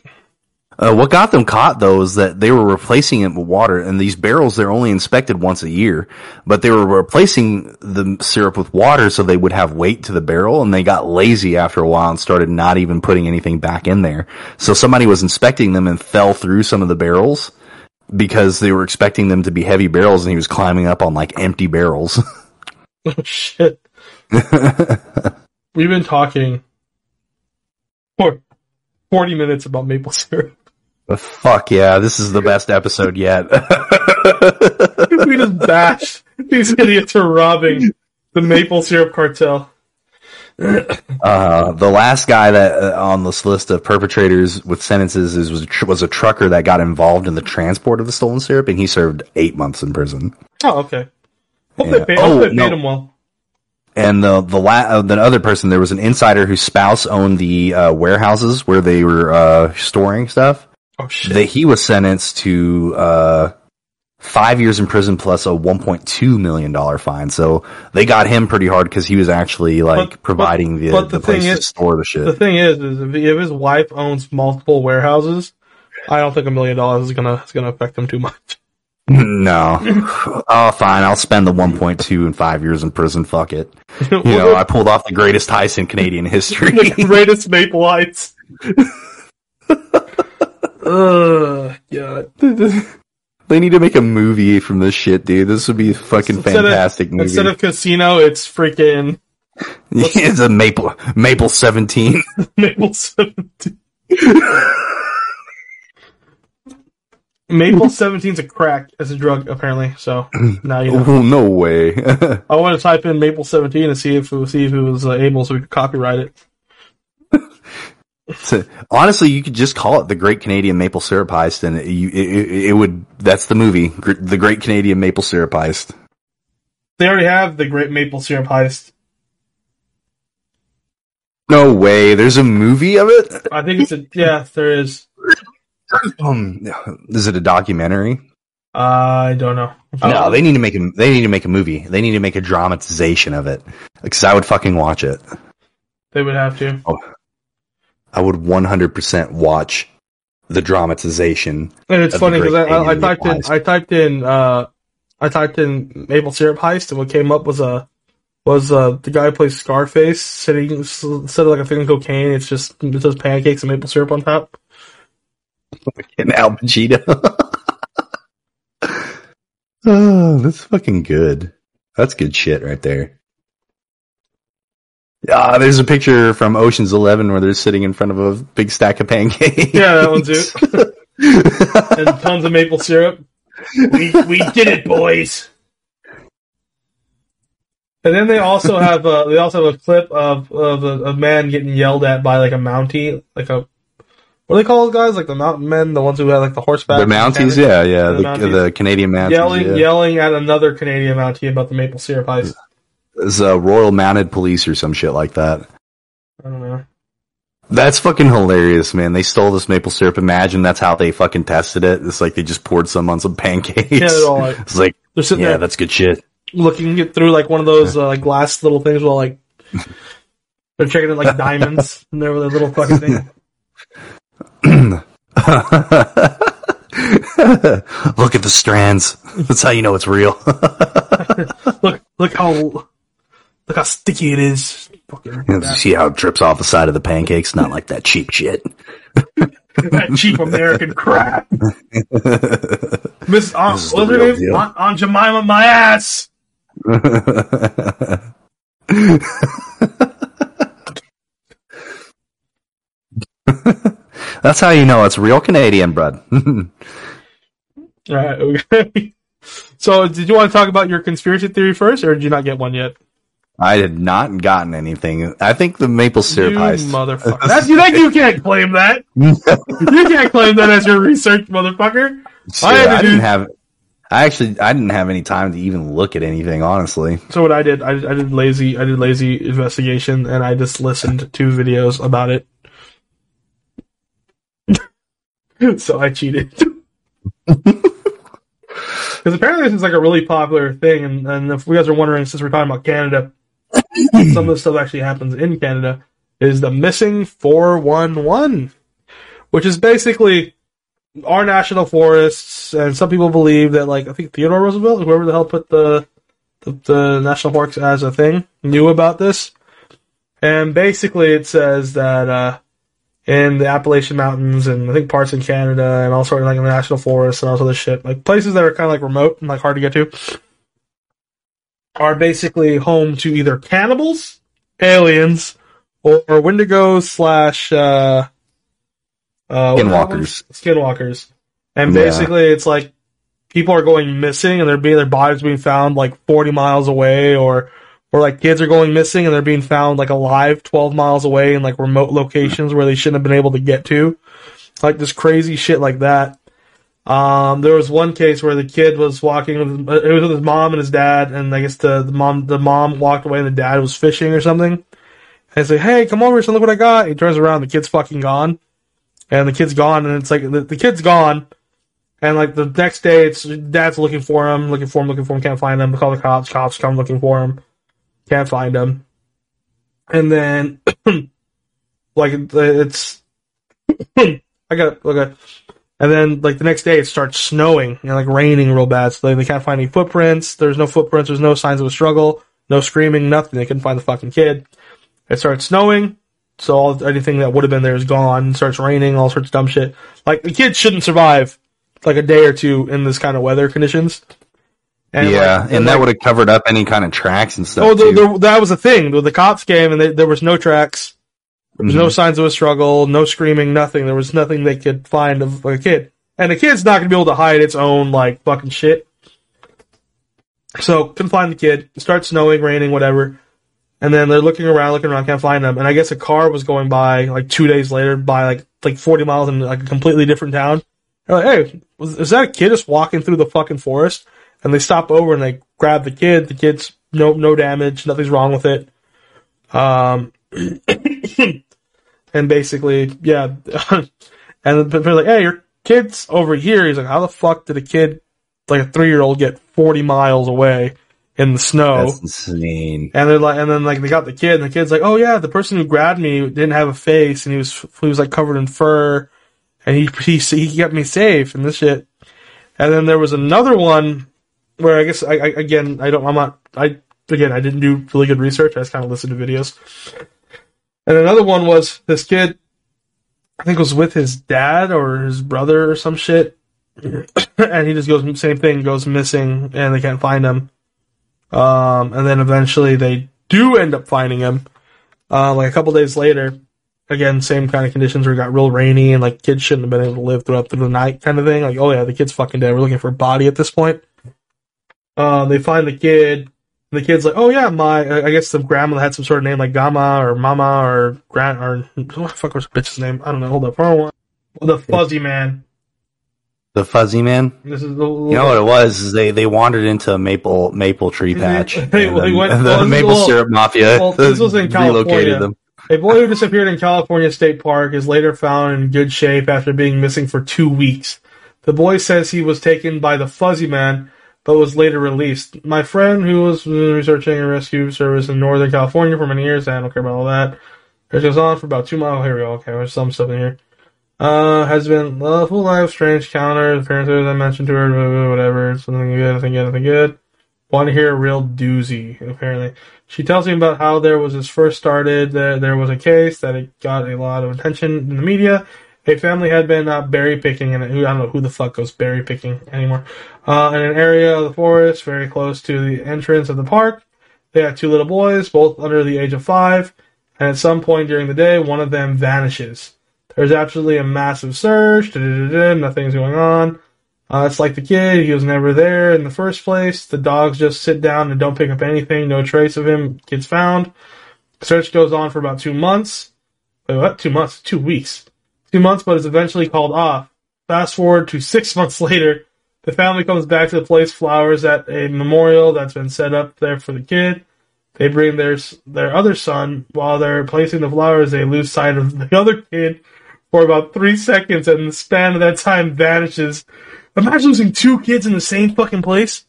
Uh, what got them caught though is that they were replacing it with water, and these barrels they're only inspected once a year, but they were replacing the syrup with water so they would have weight to the barrel, and they got lazy after a while and started not even putting anything back in there. So somebody was inspecting them and fell through some of the barrels, because they were expecting them to be heavy barrels, and he was climbing up on like empty barrels. Oh shit. We've been talking for 40 minutes about maple syrup. But fuck yeah, this is the best episode yet. we just bashed these idiots are robbing the maple syrup cartel. Uh, the last guy that uh, on this list of perpetrators with sentences is, was a tr- was a trucker that got involved in the transport of the stolen syrup, and he served eight months in prison. Oh, okay. Hope Yeah. they paid, Oh, hope they paid no. him well. And the the la- uh, the other person, there was an insider whose spouse owned the uh, warehouses where they were uh, storing stuff. Oh shit. That he was sentenced to uh, five years in prison plus a one point two million dollar fine. So they got him pretty hard because he was actually like But- providing the but the, the thing place to store the shit. the thing is, is if, if his wife owns multiple warehouses, I don't think a million dollars is gonna is gonna affect him too much. no, oh fine, I'll spend the one point two and five years in prison. Fuck it. You know, I pulled off the greatest heist in Canadian history. the greatest Maple Heights. Ugh, God. They need to make a movie from this shit, dude. This would be a fucking Instead of- fantastic movie. Instead of casino, it's freaking it's a maple maple seventeen. Maple 17. Maple 17's a crack as a drug, apparently. So now you know. Oh no way! I want to type in Maple 17 and see if it, see if it was uh, able so we could copyright it. So, honestly, you could just call it the Great Canadian Maple Syrup Heist, and it, you, it, it- would. That's the movie, Gr- the Great Canadian Maple Syrup Heist. They already have the Great Maple Syrup Heist. No way! There's a movie of it. I think it's a yeah. There is. Um, is it a documentary? I don't know. No, they need to make a. They need to make a movie. They need to make a dramatization of it. Because I would fucking watch it. They would have to. I would 100% watch the dramatization. And it's funny because I, I, I typed in Maple I typed in uh I typed in maple syrup heist and what came up was a was uh the guy who plays Scarface sitting instead of like a thing of cocaine it's just it says pancakes and maple syrup on top. And Al Pacino. oh, that's fucking good. That's good shit right there. Ah, there's a picture from Ocean's Eleven where they're sitting in front of a big stack of pancakes. Yeah, that one's it. and tons of maple syrup. We we did it, boys. And then they also have uh, they also have a clip of of a, a man getting yelled at by like a Mountie, like a what do they call those guys? Like the mountain men, the ones who have like the horseback. the Mounties, yeah, yeah, The the, Mounties. the Canadian Mounties. yelling yeah. yelling at another Canadian Mountie about the maple syrup heist. It's uh, Royal Mounted Police or some shit like that. I don't know. That's fucking hilarious, man. They stole this maple syrup. Imagine that's how they fucking tested it. It's like they just poured some on some pancakes. Yeah, like it's like, they're sitting yeah, there that's good shit. looking it through like one of those uh, like glass little things while like they're checking it like diamonds and they're with a little fucking thing. Look at the strands. That's how you know it's real. Look look how look how sticky it is. Fucking See how it drips off the side of the pancakes? Not like that cheap shit. that cheap American crap. Miss This is what's her name? Aunt, Aunt Jemima my ass. That's how you know it's real Canadian, bud. Right, okay. So did you want to talk about your conspiracy theory first or did you not get one yet? I had not gotten anything. I think the maple syrup you heist. motherfucker. That's you think you can't claim that. you can't claim that as your research, motherfucker. Shit, I had to I do- didn't have. I actually I didn't have any time to even look at anything. Honestly, So what I did, I, I did lazy, I did lazy investigation, and I just listened to videos about it. so I cheated. Because apparently this is like a really popular thing, and, and if you guys are wondering, since we're talking about Canada, some of the stuff actually happens in Canada, is the missing 411, which is basically our national forests, and some people believe that, like, I think Theodore Roosevelt, whoever the hell put the the, the national parks as a thing knew about this. And basically, it says that uh, in the Appalachian Mountains and I think parts in Canada and all sorts of like in the national forests and all sort of shit. Like places that are kind of like remote and like hard to get to are basically home to either cannibals, aliens, or, or Wendigos slash uh, uh, Skinwalkers. Skinwalkers. And Yeah. basically, it's like people are going missing and they're being their bodies being found like 40 miles away, or or like kids are going missing and they're being found like alive 12 miles away in like remote locations where they shouldn't have been able to get to. Like this crazy shit like that. Um, there was one case where the kid was walking with, it was with his mom and his dad, and I guess the, the mom, the mom walked away and the dad was fishing or something. And he's like, hey, come over son, look what I got. He turns around, the kid's fucking gone. And the kid's gone, and it's like, the, the kid's gone. And like the next day, it's dad's looking for him, looking for him, looking for him, can't find him. Call the cops, cops come looking for him, can't find him. And then, like it's, I got okay. And then like the next day, it starts snowing and like raining real bad. So they, they can't find any footprints. There's no footprints. There's no signs of a struggle. No screaming. Nothing. They couldn't find the fucking kid. It starts snowing. So all, anything that would have been there is gone. It starts raining. All sorts of dumb shit. Like the kid shouldn't survive like a day or two in this kind of weather conditions. And, yeah, like, and that like- would have covered up any kind of tracks and stuff. Oh, too. the, the, that was a thing. The, the cops came and they, there was no tracks. There was no signs of a struggle, no screaming, nothing. There was nothing they could find of a kid. And the kid's not going to be able to hide its own, like, fucking shit. So, couldn't find the kid. It starts snowing, raining, whatever. And then they're looking around, looking around, can't find them. And I guess a car was going by, like, two days later, by, like, like 40 miles in, like, a completely different town. They're like, hey, was, is that a kid just walking through the fucking forest? And they stop over and they grab the kid. The kid's no, no damage. Nothing's wrong with it. Um, and basically, yeah. and they're like, hey, your kid's over here. He's like, how the fuck did a kid, like a three year old, get 40 miles away in the snow? That's insane. And they're like, and then like they got the kid, and the kid's like, oh yeah, the person who grabbed me didn't have a face, and he was he was like covered in fur, and he he he kept me safe and this shit. And then there was another one where I guess I, I again I don't I'm not I again I didn't do really good research. I just kind of listened to videos. And another one was this kid, I think was with his dad or his brother or some shit, and he just goes same thing goes missing, and they can't find him. Um, and then eventually they do end up finding him. Uh, like a couple days later, again, same kind of conditions where it got real rainy and like kids shouldn't have been able to live throughout the night kind of thing. Like, oh yeah, the kid's fucking dead. We're looking for a body at this point. Uh, they find the kid. The kid's like, oh yeah, my, I guess the grandma had some sort of name like Gamma or Mama or Grant or what the fuck was the bitch's name? I don't know. Hold up. The fuzzy man. The fuzzy man. This is the You know what it was? Is they they wandered into a maple maple tree patch. and They- they went- the well, maple well- syrup mafia well, this was in California. relocated them. A boy who disappeared in California State Park is later found in good shape after being missing for two weeks. The boy says he was taken by the Fuzzy Man, but was later released. My friend, who was researching a rescue service in Northern California for many years, I don't care about all that. It goes on for about two miles. Here we go. Okay, there's some stuff in here. Uh, has been a full life, strange encounters, appearances I mentioned to her, blah, blah, whatever. Something good, nothing good, nothing good. Want to hear a real doozy, apparently. She tells me about how there was this first started, that there was a case that it got a lot of attention in the media. A family had been uh, berry picking, and I don't know who the fuck goes berry picking anymore, uh, in an area of the forest very close to the entrance of the park. They had two little boys, both under the age of five, and at some point during the day, one of them vanishes. There's absolutely a massive search, nothing's going on. Uh, it's like the kid, he was never there in the first place. The dogs just sit down and don't pick up anything, no trace of him. Kid's found. Search goes on for about two months. Wait, what? Two months? Two weeks. Two months, but is eventually called off. Fast forward to six months later, the family comes back to the place flowers at a memorial that's been set up there for the kid. They bring their their other son. While they're placing the flowers, they lose sight of the other kid for about three seconds, and the span of that time vanishes. Imagine losing two kids in the same fucking place.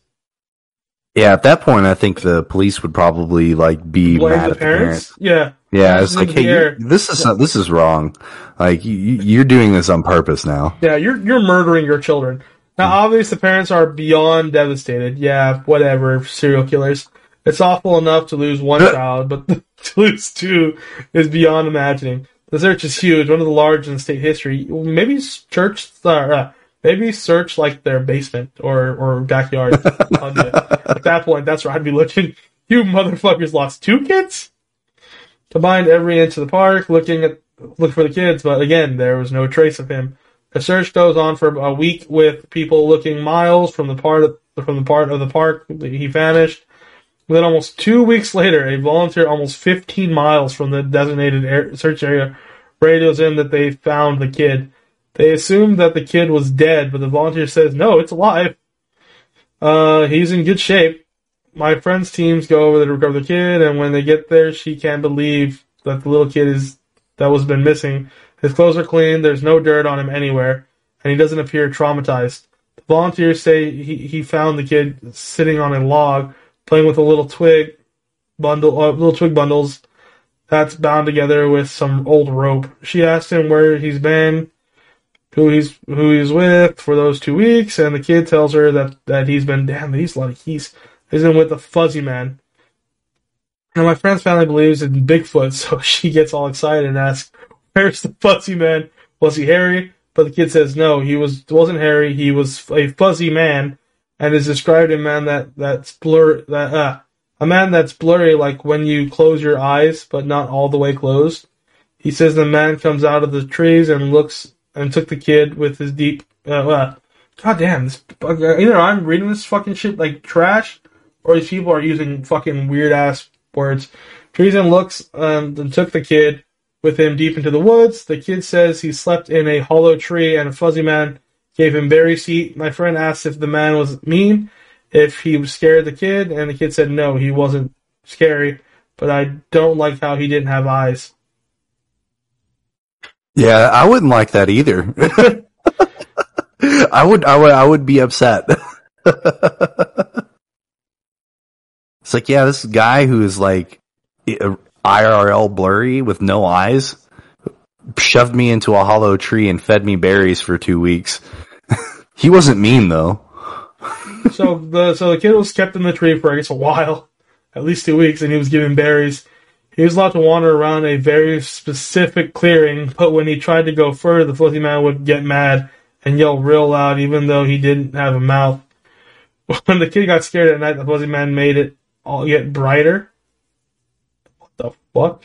Yeah, at that point, I think the police would probably like be Blame mad the at the parents. parents. Yeah, Yeah, it's like, hey, the you air. this is this is wrong. Like you, you're doing this on purpose now. yeah. You're you're murdering your children. Now, obviously, the parents are beyond devastated. Yeah, whatever. Serial killers. It's awful enough to lose one child, but to lose two is beyond imagining. The search is huge, one of the largest in state history. Maybe search, uh, maybe search like their basement or or backyard. At that point, that's where I'd be looking. You motherfuckers lost two kids. Combined every inch of the park, looking at look for the kids, but again, there was no trace of him. The search goes on for a week with people looking miles from the part of, from the part of the park he vanished. Then almost two weeks later, a volunteer almost 15 miles from the designated air, search area radios in that they found the kid. They assumed that the kid was dead, but the volunteer says, no, it's alive. Uh, he's in good shape. My friend's teams go over to recover the kid, and when they get there, she can't believe that the little kid is that was been missing. His clothes are clean. There's no dirt on him anywhere, and he doesn't appear traumatized. The volunteers say he, he found the kid sitting on a log, playing with a little twig bundle, uh, little twig bundles that's bound together with some old rope. She asked him where he's been, who he's who he's with for those two weeks, and the kid tells her that that he's been damn. He's like he's he's been with the fuzzy man. And my friend's family believes in Bigfoot, so she gets all excited and asks, "Where's the fuzzy man? Was he hairy?" But the kid says, "No, he was wasn't hairy. He was a fuzzy man, and is described a man that that's blur that uh, a man that's blurry, like when you close your eyes, but not all the way closed." He says the man comes out of the trees and looks and took the kid with his deep. Uh, uh, God damn! This, either I'm reading this fucking shit like trash, or these people are using fucking weird ass words. Treason looks um, and took the kid with him deep into the woods. The kid says he slept in a hollow tree and a fuzzy man gave him berry seat. My friend asked if the man was mean, if he was scared the kid, and the kid said no, he wasn't scary, but I don't like how he didn't have eyes. Yeah, I wouldn't like that either. I would, I would, I would be upset. Like, yeah, this guy who is like IRL uh, blurry with no eyes shoved me into a hollow tree and fed me berries for two weeks. he wasn't mean though. so the so the kid was kept in the tree for I guess a while, at least two weeks, and he was given berries. He was allowed to wander around a very specific clearing, but when he tried to go further, the fuzzy man would get mad and yell real loud, even though he didn't have a mouth. When the kid got scared at night, the fuzzy man made it all get brighter. What the fuck?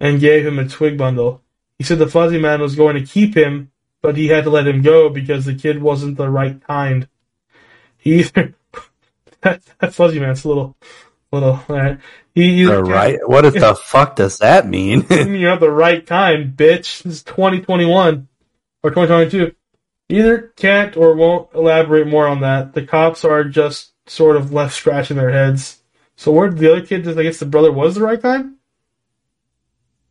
And gave him a twig bundle. He said the fuzzy man was going to keep him, but he had to let him go because the kid wasn't the right kind. He either that, that fuzzy man's a little little uh, alright. He the right what the fuck does that mean? you're not the right kind, bitch. This is twenty twenty one or twenty twenty two. Either can't or won't elaborate more on that. The cops are just sort of left scratching their heads. So where the other kid? I guess the brother was the right guy.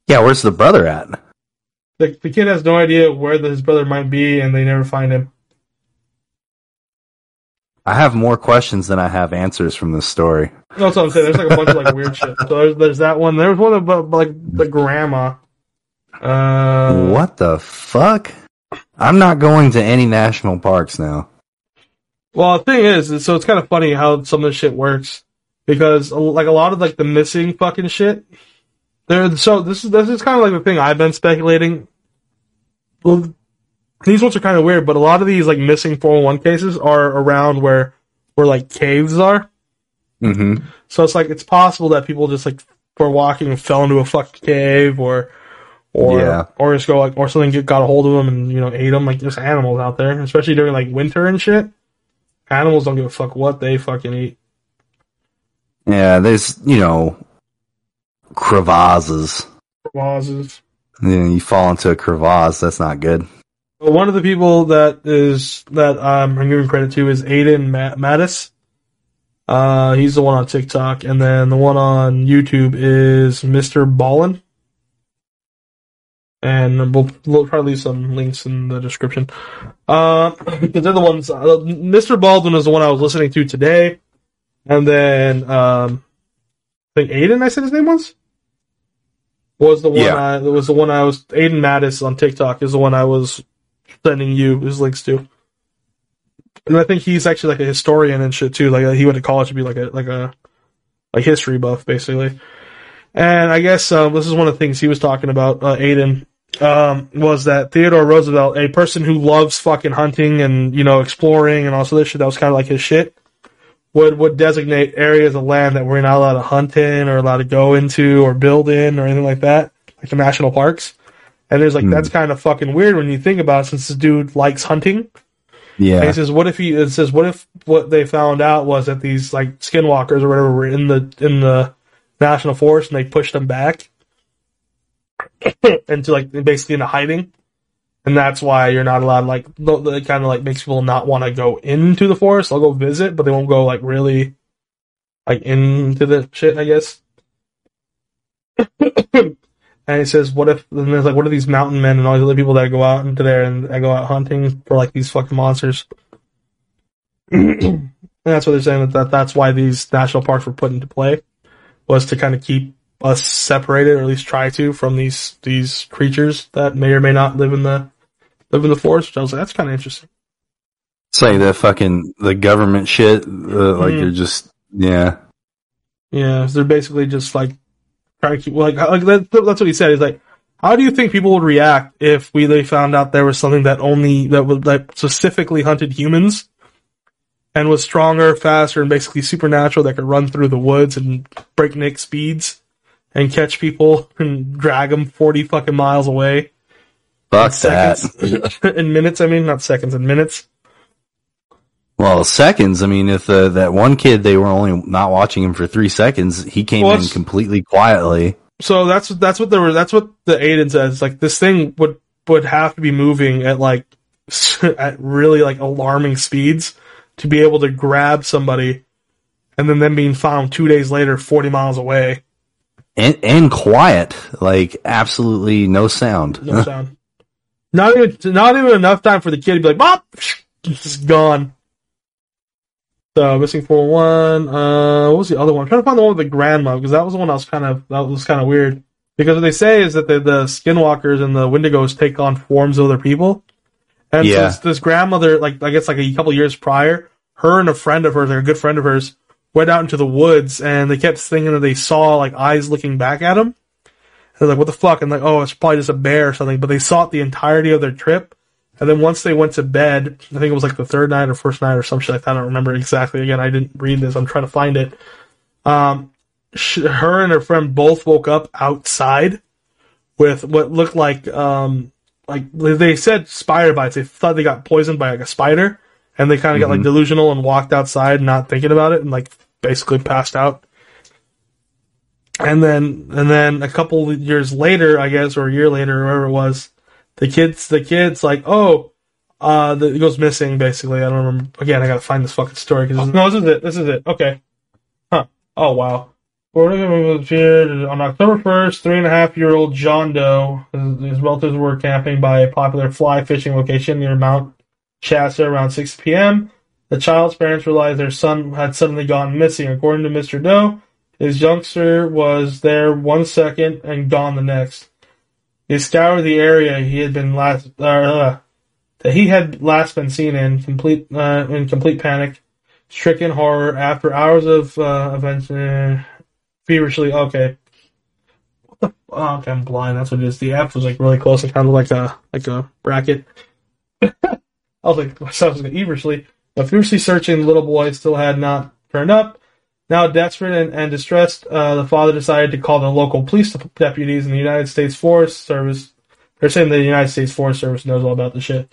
Yeah, where's the brother at? The, the kid has no idea where his brother might be, and they never find him. I have more questions than I have answers from this story. That's what I'm saying. There's like a bunch of like weird shit. So there's, there's that one. There was one about like the grandma. Uh, what the fuck? I'm not going to any national parks now. Well, the thing is, so it's kind of funny how some of this shit works because like a lot of like the missing fucking shit. There, so this is this is kind of like the thing I've been speculating. Well, these ones are kind of weird, but a lot of these like missing 401 cases are around where where like caves are. Mm-hmm. So it's like it's possible that people just like were walking and fell into a fucking cave, or or yeah. or just go like or something get, got a hold of them and you know ate them like just animals out there, especially during like winter and shit. Animals don't give a fuck what they fucking eat. Yeah, there's you know crevasses. Crevasses. Yeah, you fall into a crevasse. That's not good. Well, one of the people that is that um, I'm giving credit to is Aiden Mattis. Uh, he's the one on TikTok, and then the one on YouTube is MrBallen. And we'll, we'll probably leave some links in the description. Uh, because they're the ones. Uh, MrBallen is the one I was listening to today, and then um, I think Aiden. I said his name was was the one. Yeah. I, was the one I was. Aiden Mattis on TikTok is the one I was sending you his links to. And I think he's actually like a historian and shit too. Like he went to college to be like a like a like history buff basically. And I guess um, this is one of the things he was talking about, uh, Aiden, um, was that Theodore Roosevelt, a person who loves fucking hunting and you know exploring and also this shit that was kind of like his shit, would would designate areas of land that we're not allowed to hunt in or allowed to go into or build in or anything like that, like the national parks. And there's like Hmm. that's kind of fucking weird when you think about it, since this dude likes hunting. And Yeah. he says, "What if he?" It says, "What if what they found out was that these like skinwalkers or whatever were in the in the national forest and they pushed them back into like basically into hiding, and that's why you're not allowed. Like it kind of like makes people not want to go into the forest. They'll go visit, but they won't go like really like into the shit. I guess." And he says, "What if?" And there's like, "What are these mountain men and all these other people that go out into there and that go out hunting for like these fucking monsters?" and that's what they're saying that, that that's why these national parks were put into play was to kind of keep us separated or at least try to from these these creatures that may or may not live in the live in the forest. Which I was like, that's kind of interesting. It's like the fucking the government shit. Uh, like Mhm. you're just yeah. Yeah, so they're basically just like trying to keep like, like that, that's what he said. He's like, how do you think people would react if we they found out there was something that only that would like specifically hunted humans and was stronger, faster, and basically supernatural that could run through the woods and break breakneck speeds and catch people and drag them forty fucking miles away Fuck that. seconds in minutes. I mean, not seconds in minutes. Well, seconds. I mean, if the, that one kid they were only not watching him for three seconds, he came Well, in completely quietly. So that's that's what there were. That's what the Aiden says. Like this thing would would have to be moving at like at really like alarming speeds to be able to grab somebody, and then them being found two days later, forty miles away, And, and quiet, like absolutely no sound. no sound. Not even not even enough time for the kid to be like, "Bop," just gone. So missing four one. Uh, what was the other one? I'm trying to find the one with the grandma because that was the one I was kind of that was kind of weird. Because what they say is that the, the skinwalkers and the Wendigos take on forms of other people, and so this, this grandmother, like I guess like a couple years prior, her and a friend of hers, like a good friend of hers, went out into the woods and they kept thinking that they saw like eyes looking back at them. They're like, what the fuck? And like, oh, it's probably just a bear or something. But they saw it the entirety of their trip. And then once they went to bed, I think it was like the third night or first night or some shit like that. I don't remember exactly. Again, I didn't read this. I'm trying to find it. Um, sh- her and her friend both woke up outside with what looked like, um, like they said spider bites. They thought they got poisoned by like a spider and they kind of got like delusional and walked outside not thinking about it and like basically passed out. And then, and then a couple years later, I guess, or a year later, or whatever it was, the kids, the kids, like, oh, uh, the, it goes missing. Basically, I don't remember. Again, I gotta find this fucking story because no, this is it. This is it. Okay. Huh. Oh wow. Appeared on October 1st. Three and a half year old John Doe. His, relatives were camping by a popular fly fishing location near Mount Shasta around 6 p.m. The child's parents realized their son had suddenly gone missing. According to Mr. Doe, his youngster was there one second and gone the next. He scoured the area he had been last uh, that he had last been seen in complete uh, in complete panic, stricken horror after hours of uh, events. Feverishly, okay. What the? Oh, okay, I'm blind. That's what it is. The F was like really close and kind of like a like a bracket. I was like, myself was like, feverishly, but fiercely searching, the little boy still had not turned up. Now desperate and, and distressed, uh, the father decided to call the local police deputies and the United States Forest Service. They're saying the United States Forest Service knows all about the shit.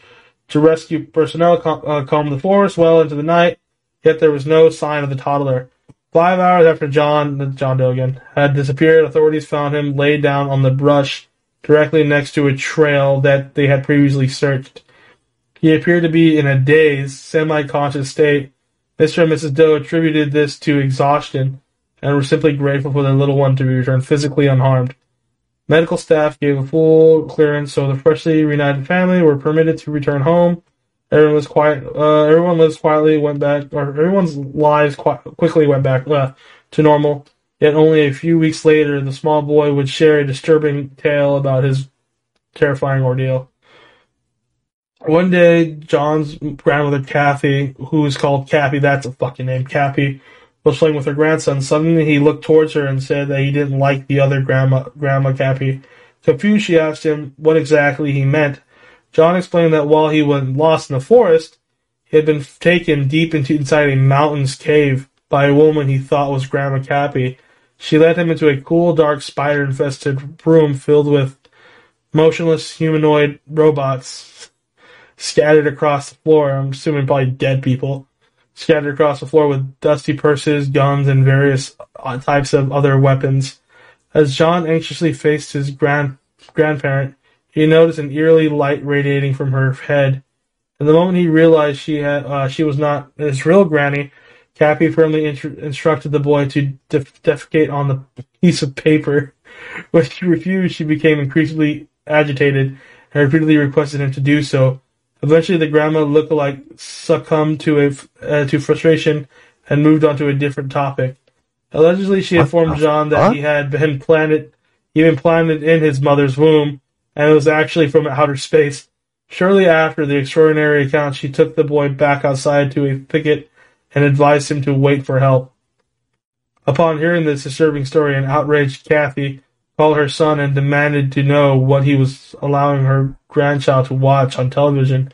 To rescue personnel com- uh, combed the forest well into the night, yet there was no sign of the toddler. Five hours after John, John Doe again, had disappeared, authorities found him laid down on the brush directly next to a trail that they had previously searched. He appeared to be in a dazed, semi-conscious state. Mr. and Mrs. Doe attributed this to exhaustion and were simply grateful for their little one to be returned physically unharmed. Medical staff gave a full clearance, so the freshly reunited family were permitted to return home. Everyone was quiet. Uh, everyone lives quietly. Went back, or everyone's lives qui- quickly went back uh, to normal. Yet only a few weeks later, the small boy would share a disturbing tale about his terrifying ordeal. One day, John's grandmother, Kathy, who is called Cappy, that's a fucking name, Cappy, was playing with her grandson. Suddenly, he looked towards her and said that he didn't like the other grandma, Grandma Cappy. Confused, she asked him what exactly he meant. John explained that while he was lost in the forest, he had been taken deep into inside a mountain's cave by a woman he thought was Grandma Cappy. She led him into a cool, dark, spider-infested room filled with motionless humanoid robots scattered across the floor. I'm assuming probably dead people scattered across the floor with dusty purses, guns, and various types of other weapons. As John anxiously faced his grand grandparent, he noticed an eerie light radiating from her head. And the moment he realized she had uh, she was not his real granny, Cappy firmly instructed the boy to def- defecate on the piece of paper. When she refused, she became increasingly agitated and repeatedly requested him to do so. Eventually, the grandma look-alike succumbed to a, uh, to frustration and moved on to a different topic. Allegedly, she informed John that he had been planted, been planted in his mother's womb, and it was actually from outer space. Shortly after the extraordinary account, she took the boy back outside to a thicket and advised him to wait for help. Upon hearing this disturbing story, an outraged Kathy called her son and demanded to know what he was allowing her grandchild to watch on television.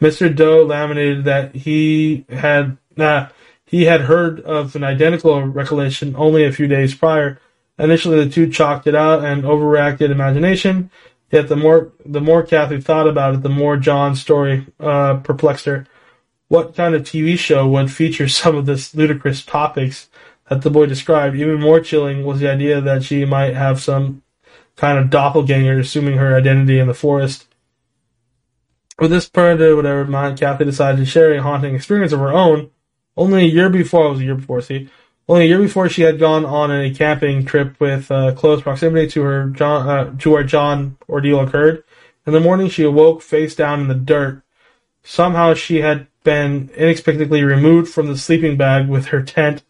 Mr. Doe lamented that he had nah, he had heard of an identical recollection only a few days prior. Initially, the two chalked it out and overreacted imagination. Yet the more the more Kathy thought about it, the more John's story uh, perplexed her. What kind of TV show would feature some of this ludicrous topics that the boy described? Even more chilling was the idea that she might have some kind of doppelganger assuming her identity in the forest. With this predator, whatever mind, Kathy decided to share a haunting experience of her own. Only a year before, it was a year before, see, only a year before she had gone on a camping trip with uh, close proximity to her John, uh, to where John ordeal occurred. In the morning, she awoke face down in the dirt. Somehow, she had been inexplicably removed from the sleeping bag with her tent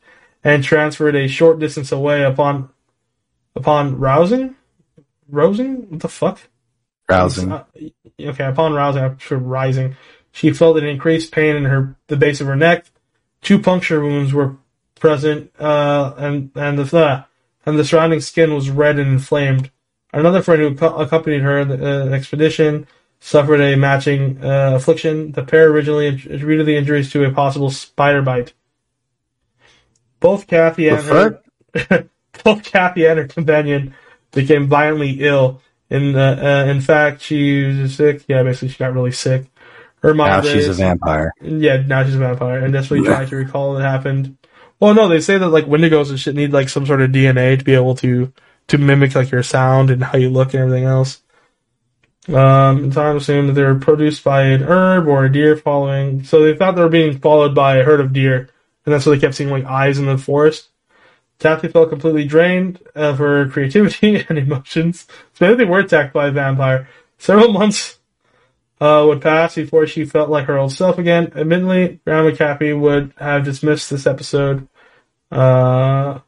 and transferred a short distance away upon upon rousing? Rousing? What the fuck? Rousing. Uh, okay upon rousing after rising. She felt an increased pain in her the base of her neck. Two puncture wounds were present uh, and and the and the surrounding skin was red and inflamed another friend who accompanied her the uh, expedition suffered a matching uh, affliction. The pair originally attributed the injuries to a possible spider bite. Both Kathy and her, both Kathy and her companion became violently ill. In uh, uh, in fact, she was sick. Yeah, basically, she got really sick. Her mom. Now she's a vampire. Yeah, now she's a vampire, and desperately tried to recall what happened. Well, no, they say that like Wendigos and shit need like some sort of DNA to be able to to mimic like your sound and how you look and everything else. Um, time assumed that they were produced by an herb or a deer following. So they thought they were being followed by a herd of deer, and that's why they kept seeing like eyes in the forest. Kathy felt completely drained of her creativity and emotions. So maybe they were attacked by a vampire. Several months uh, would pass before she felt like her old self again. Admittedly, Grandma Cappy would have dismissed this episode. Uh,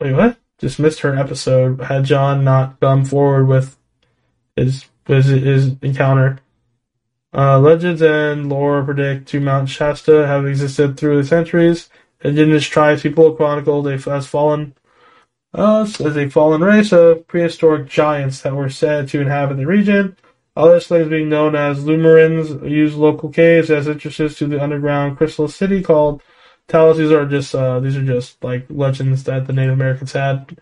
wait, what? Just missed her episode had John not come forward with his his, his encounter. Uh, legends and lore predict to Mount Shasta have existed through the centuries. Indigenous tribes people chronicled as fallen uh, as a fallen race of prehistoric giants that were said to inhabit the region. Other slaves being known as Lemurians used local caves as entrances to the underground crystal city called Telos. These are just uh, these are just like legends that the Native Americans had.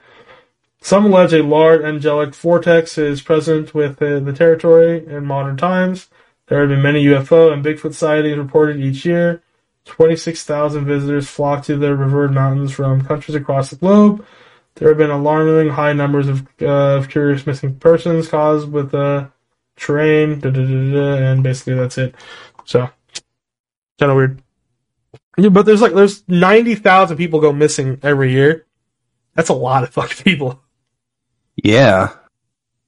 Some allege a large angelic vortex is present within the territory in modern times. There have been many UFO and Bigfoot sightings reported each year. 26,000 visitors flock to the revered mountains from countries across the globe. There have been alarmingly high numbers of, uh, of curious missing persons caused with the terrain, da, da, da, and basically that's it. So, kind of weird. Yeah, but there's like there's 90,000 people go missing every year. That's a lot of fucking people. Yeah.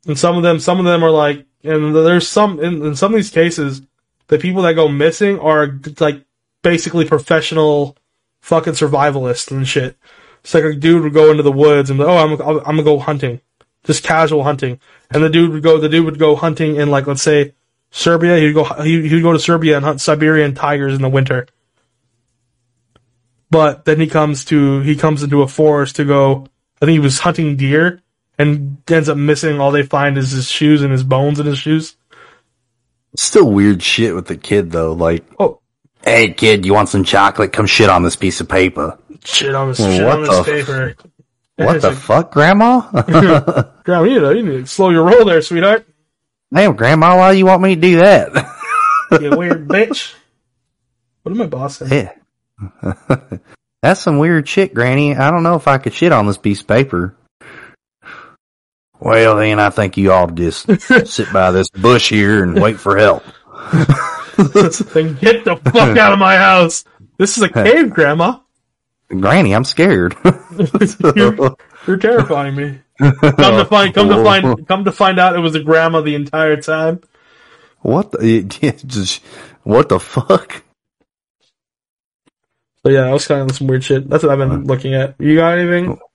And some of them, some of them are like, and there's some in, in some of these cases, the people that go missing are like basically professional fucking survivalists and shit. It's like a dude would go into the woods and oh, I'm I'm gonna go hunting, just casual hunting, and the dude would go the dude would go hunting in like let's say Siberia. He'd go he, he'd go to Siberia and hunt Siberian tigers in the winter. But then he comes to he comes into a forest to go. I think he was hunting deer and ends up missing. All they find is his shoes and his bones in his shoes. Still weird shit with the kid though. Like, Oh, hey kid, you want some chocolate? Come shit on this piece of paper. shit on this, Well, shit what on his the paper. What the like, fuck, Grandma? Grandma, you, know, you need to slow your roll there, sweetheart. Damn, Grandma, why do you want me to do that? You weird bitch. What did my boss say? yeah. That's some weird shit, Granny. I don't know if I could shit on this piece of paper. Well, then I think you ought to just sit by this bush here and wait for help. then get the fuck out of my house. This is a cave, Grandma. Granny, I'm scared. You're, you're terrifying me. Come to find, come to find, come to find out, it was a grandma the entire time. what the? Just, what the fuck? So yeah, I was kind of some weird shit. That's what I've been looking at. You got anything?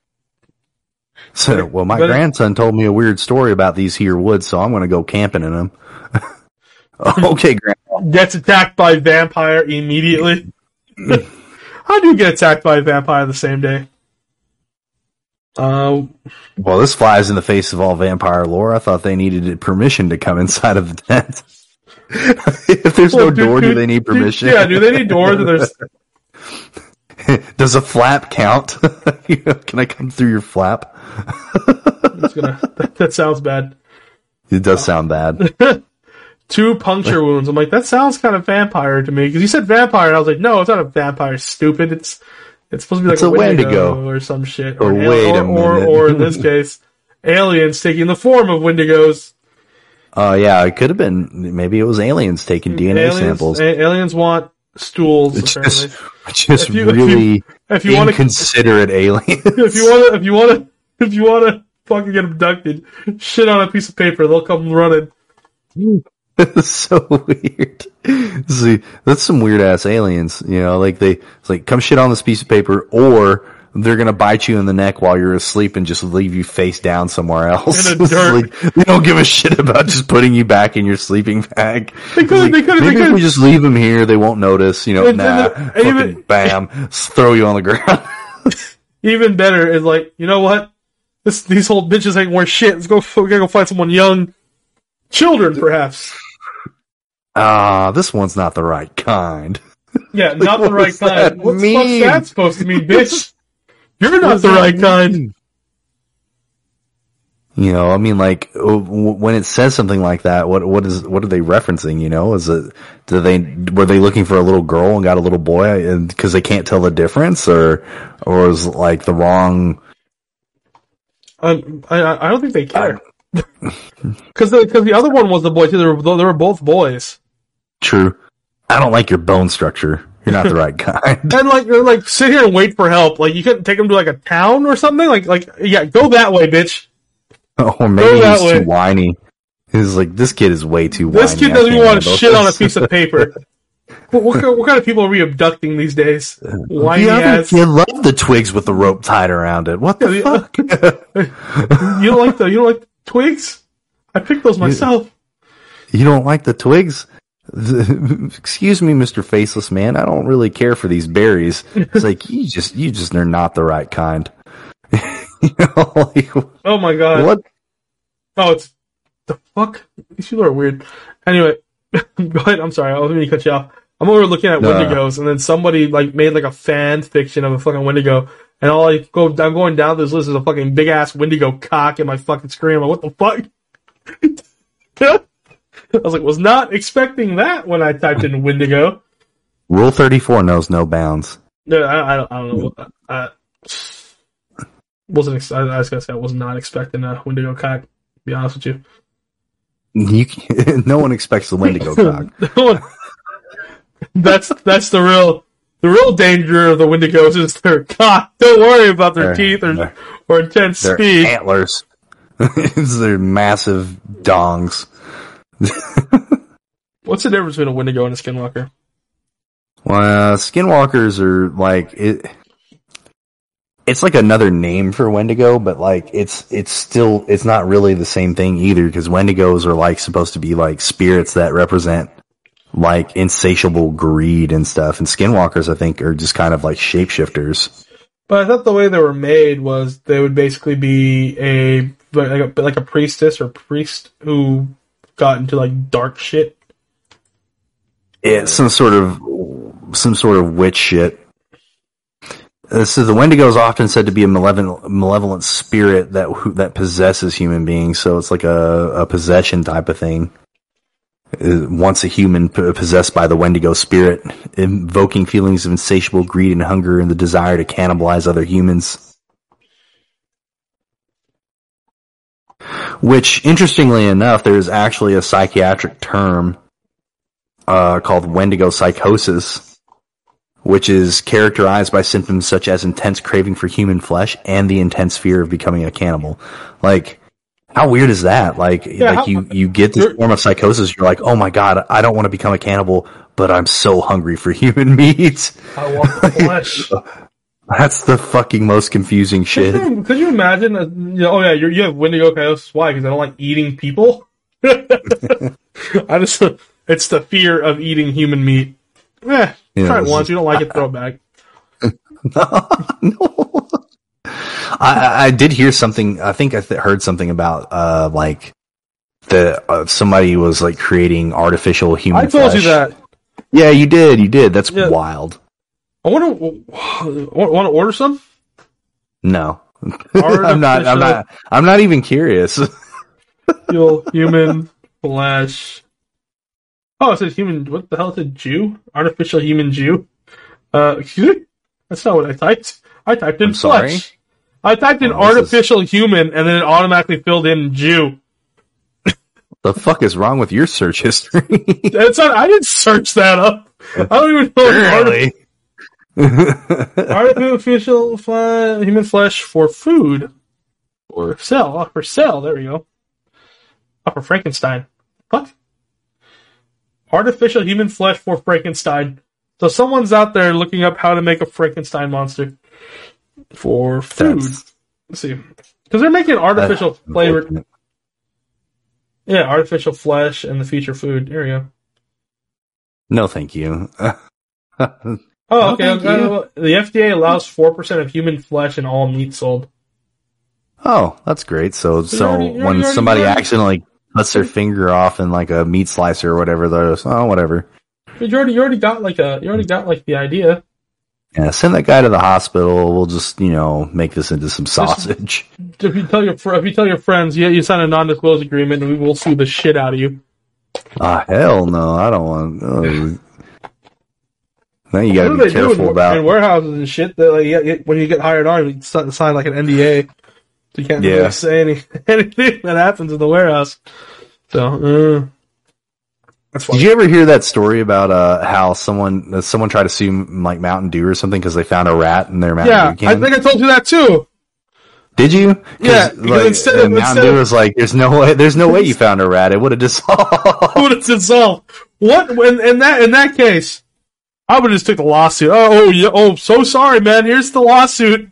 So, well, my But- grandson told me a weird story about these here woods, so I'm going to go camping in them. okay, Grandma. Gets attacked by a vampire immediately. How do you get attacked by a vampire the same day? Uh, Well, this flies in the face of all vampire lore. I thought they needed permission to come inside of the tent. if there's well, no door, do they need do- permission? yeah, do they need doors? And there's Does a flap count? Can I come through your flap? it's gonna, that, that sounds bad. It does sound bad. Two puncture wounds. I'm like, that sounds kind of vampire to me because you said vampire, and I was like, no, it's not a vampire. Stupid. It's it's supposed to be like It's a, a Wendigo, Wendigo. or some shit. Or, al- wait a or, or, minute. or in this case, aliens taking the form of Wendigos. Oh yeah, it could have been. Maybe it was aliens taking mm, DNA aliens, samples. a- aliens want stools. It's apparently. just, just If you- if really you- if you want to, inconsiderate aliens. if you want to, if you want to, if you want to fucking get abducted, shit on a piece of paper. They'll come running. It's so weird. See, that's some weird ass aliens. You know, like they, it's like come shit on this piece of paper, or they're gonna bite you in the neck while you're asleep and just leave you face down somewhere else. In the dirt. like, they don't give a shit about just putting you back in your sleeping bag. They could- It's they could- they maybe if could- we just leave them here, they won't notice. You know, And nah, the- fucking even- bam, throw you on the ground. Even better is like, you know what? This these old bitches ain't worth shit. Let's go. We gotta go find someone young, children perhaps. Ah, this one's not the right kind. Yeah, not the right kind. What's, what's that supposed to mean, bitch? You're not the right kind. You know, I mean, like w- when it says something like that, what what is what are they referencing? You know, is it do they were they looking for a little girl and got a little boy because they can't tell the difference, or or is like the wrong? Um, I I I don't think they care. Because the, cause the other one was the boy too. They were, they were both boys. True, I don't like your bone structure. You're not the right kind. And like, you're like sit here and wait for help. Like you couldn't take them to like a town or something. Like like yeah, go that way, bitch. or maybe he's way. too whiny. He's like this kid is way too. Whiny. This whiny. kid doesn't even want to shit on a piece of paper. what, what, kind- what kind of people are we abducting these days? Whiny The other ass. kid loved the twigs with the rope tied around it. What the Yeah, uh, fuck? You don't like the you don't like the twigs? I picked those myself. You don't like the twigs? Excuse me, Mr. Faceless Man. I don't really care for these berries. It's like you just you just are not the right kind. you know, like, Oh my god. what? Oh, it's the fuck. These people are weird. Anyway, go ahead. I'm sorry. I was going to cut you off. I'm over looking at No. Wendigos, and then somebody like made like a fan fiction of a fucking Wendigo, and all I go, I'm going down this list is a fucking big ass Wendigo cock in my fucking screen. I'm like, what the fuck? I was like, was not expecting that when I typed in Wendigo. Rule thirty four knows no bounds. No, I, I, don't, I don't know. I, wasn't. Ex- I, I was gonna say I was not expecting a Wendigo cock. To be honest with you. You can, no one expects the Wendigo cock. that's that's the real the real danger of the Wendigos is their cock. Don't worry about their Their- teeth or their- or intense Their speed. antlers. it's their massive dongs. What's the difference between a Wendigo and a Skinwalker? Well, uh, skinwalkers are like it. It's like another name for Wendigo, but like it's it's still it's not really the same thing either because Wendigos are like supposed to be like spirits that represent like insatiable greed and stuff. And skinwalkers, I think, are just kind of like shapeshifters. But I thought the way they were made was they would basically be a like a, like a priestess or priest who got into like dark shit. It's some sort of some sort of witch shit. This is the Wendigo is often said to be a malevolent, malevolent spirit that who, that possesses human beings. So it's like a, a possession type of thing. Uh, Once a human possessed by the Wendigo spirit, invoking feelings of insatiable greed and hunger and the desire to cannibalize other humans. Which, interestingly enough, there's actually a psychiatric term uh, called Wendigo psychosis, which is characterized by symptoms such as intense craving for human flesh and the intense fear of becoming a cannibal. Like, how weird is that? Like, like how- you you get this form of psychosis. You're like, oh my god, I don't want to become a cannibal, but I'm so hungry for human meat. I want the flesh. That's the fucking most confusing Could shit. you, could you imagine? uh, You know, oh yeah, you have Wendigo psychosis. Why? Because I don't like eating people. I just it's the fear of eating human meat. Eh, Yeah, try it once. You don't like it, throw it back. no. I, I- I did hear something. I think I th- heard something about uh like the uh, somebody was like creating artificial human. I told you that. Yeah, you did. You did. That's Yeah. wild. I want to want to order some. No, I'm not. I'm not. I'm not even curious. Artificial human flesh. Oh, it says human. What the hell is it? Jew? Artificial human Jew? Uh, excuse me. That's not what I typed. I typed in I'm sorry? flesh. I typed in Oh, this is- artificial human, and then it automatically filled in Jew. the fuck is wrong with your search history? It's not. I didn't search that up. I don't even know. what arti- artificial fle- human flesh for food or sell. Oh, uh, for sell. There we go. Oh, for Frankenstein. What? Artificial human flesh for Frankenstein. So someone's out there looking up how to make a Frankenstein monster for food. That's- Let's see, because they're making artificial flavored. Yeah, artificial flesh and the future food. There we go. No, thank you. Oh, okay. thank you. uh, the FDA allows four percent of human flesh in all meat sold. oh, that's great. So, so already- when already- somebody already- accidentally cuts their finger off in like a meat slicer or whatever, they're just, oh, whatever. You already, you already got like a, you already got like the idea. Yeah, send that guy to the hospital. We'll just, you know, make this into some sausage. If you tell your if you tell your friends, yeah, you sign a non-disclosure agreement, and we will sue the shit out of you. Ah, hell no, I don't want. Oh. Now you gotta What be do they do careful in, about. in warehouses and shit? That like yeah, when you get hired on, you sign like an NDA, so you can't Yeah. really say any anything that happens in the warehouse. So uh, that's Did you ever hear that story about uh, how someone uh, someone tried to sue like Mountain Dew or something because they found a rat in their Mountain Yeah, Dew I think I told you that too. Did you? Yeah, because like, instead of- Mountain instead Dew was like, "There's no way, there's no way you found a rat. It would have dissolved." would have dissolved. What in that in that case, I would have just took the lawsuit. Oh, oh, yeah, oh, so sorry, man. Here's the lawsuit.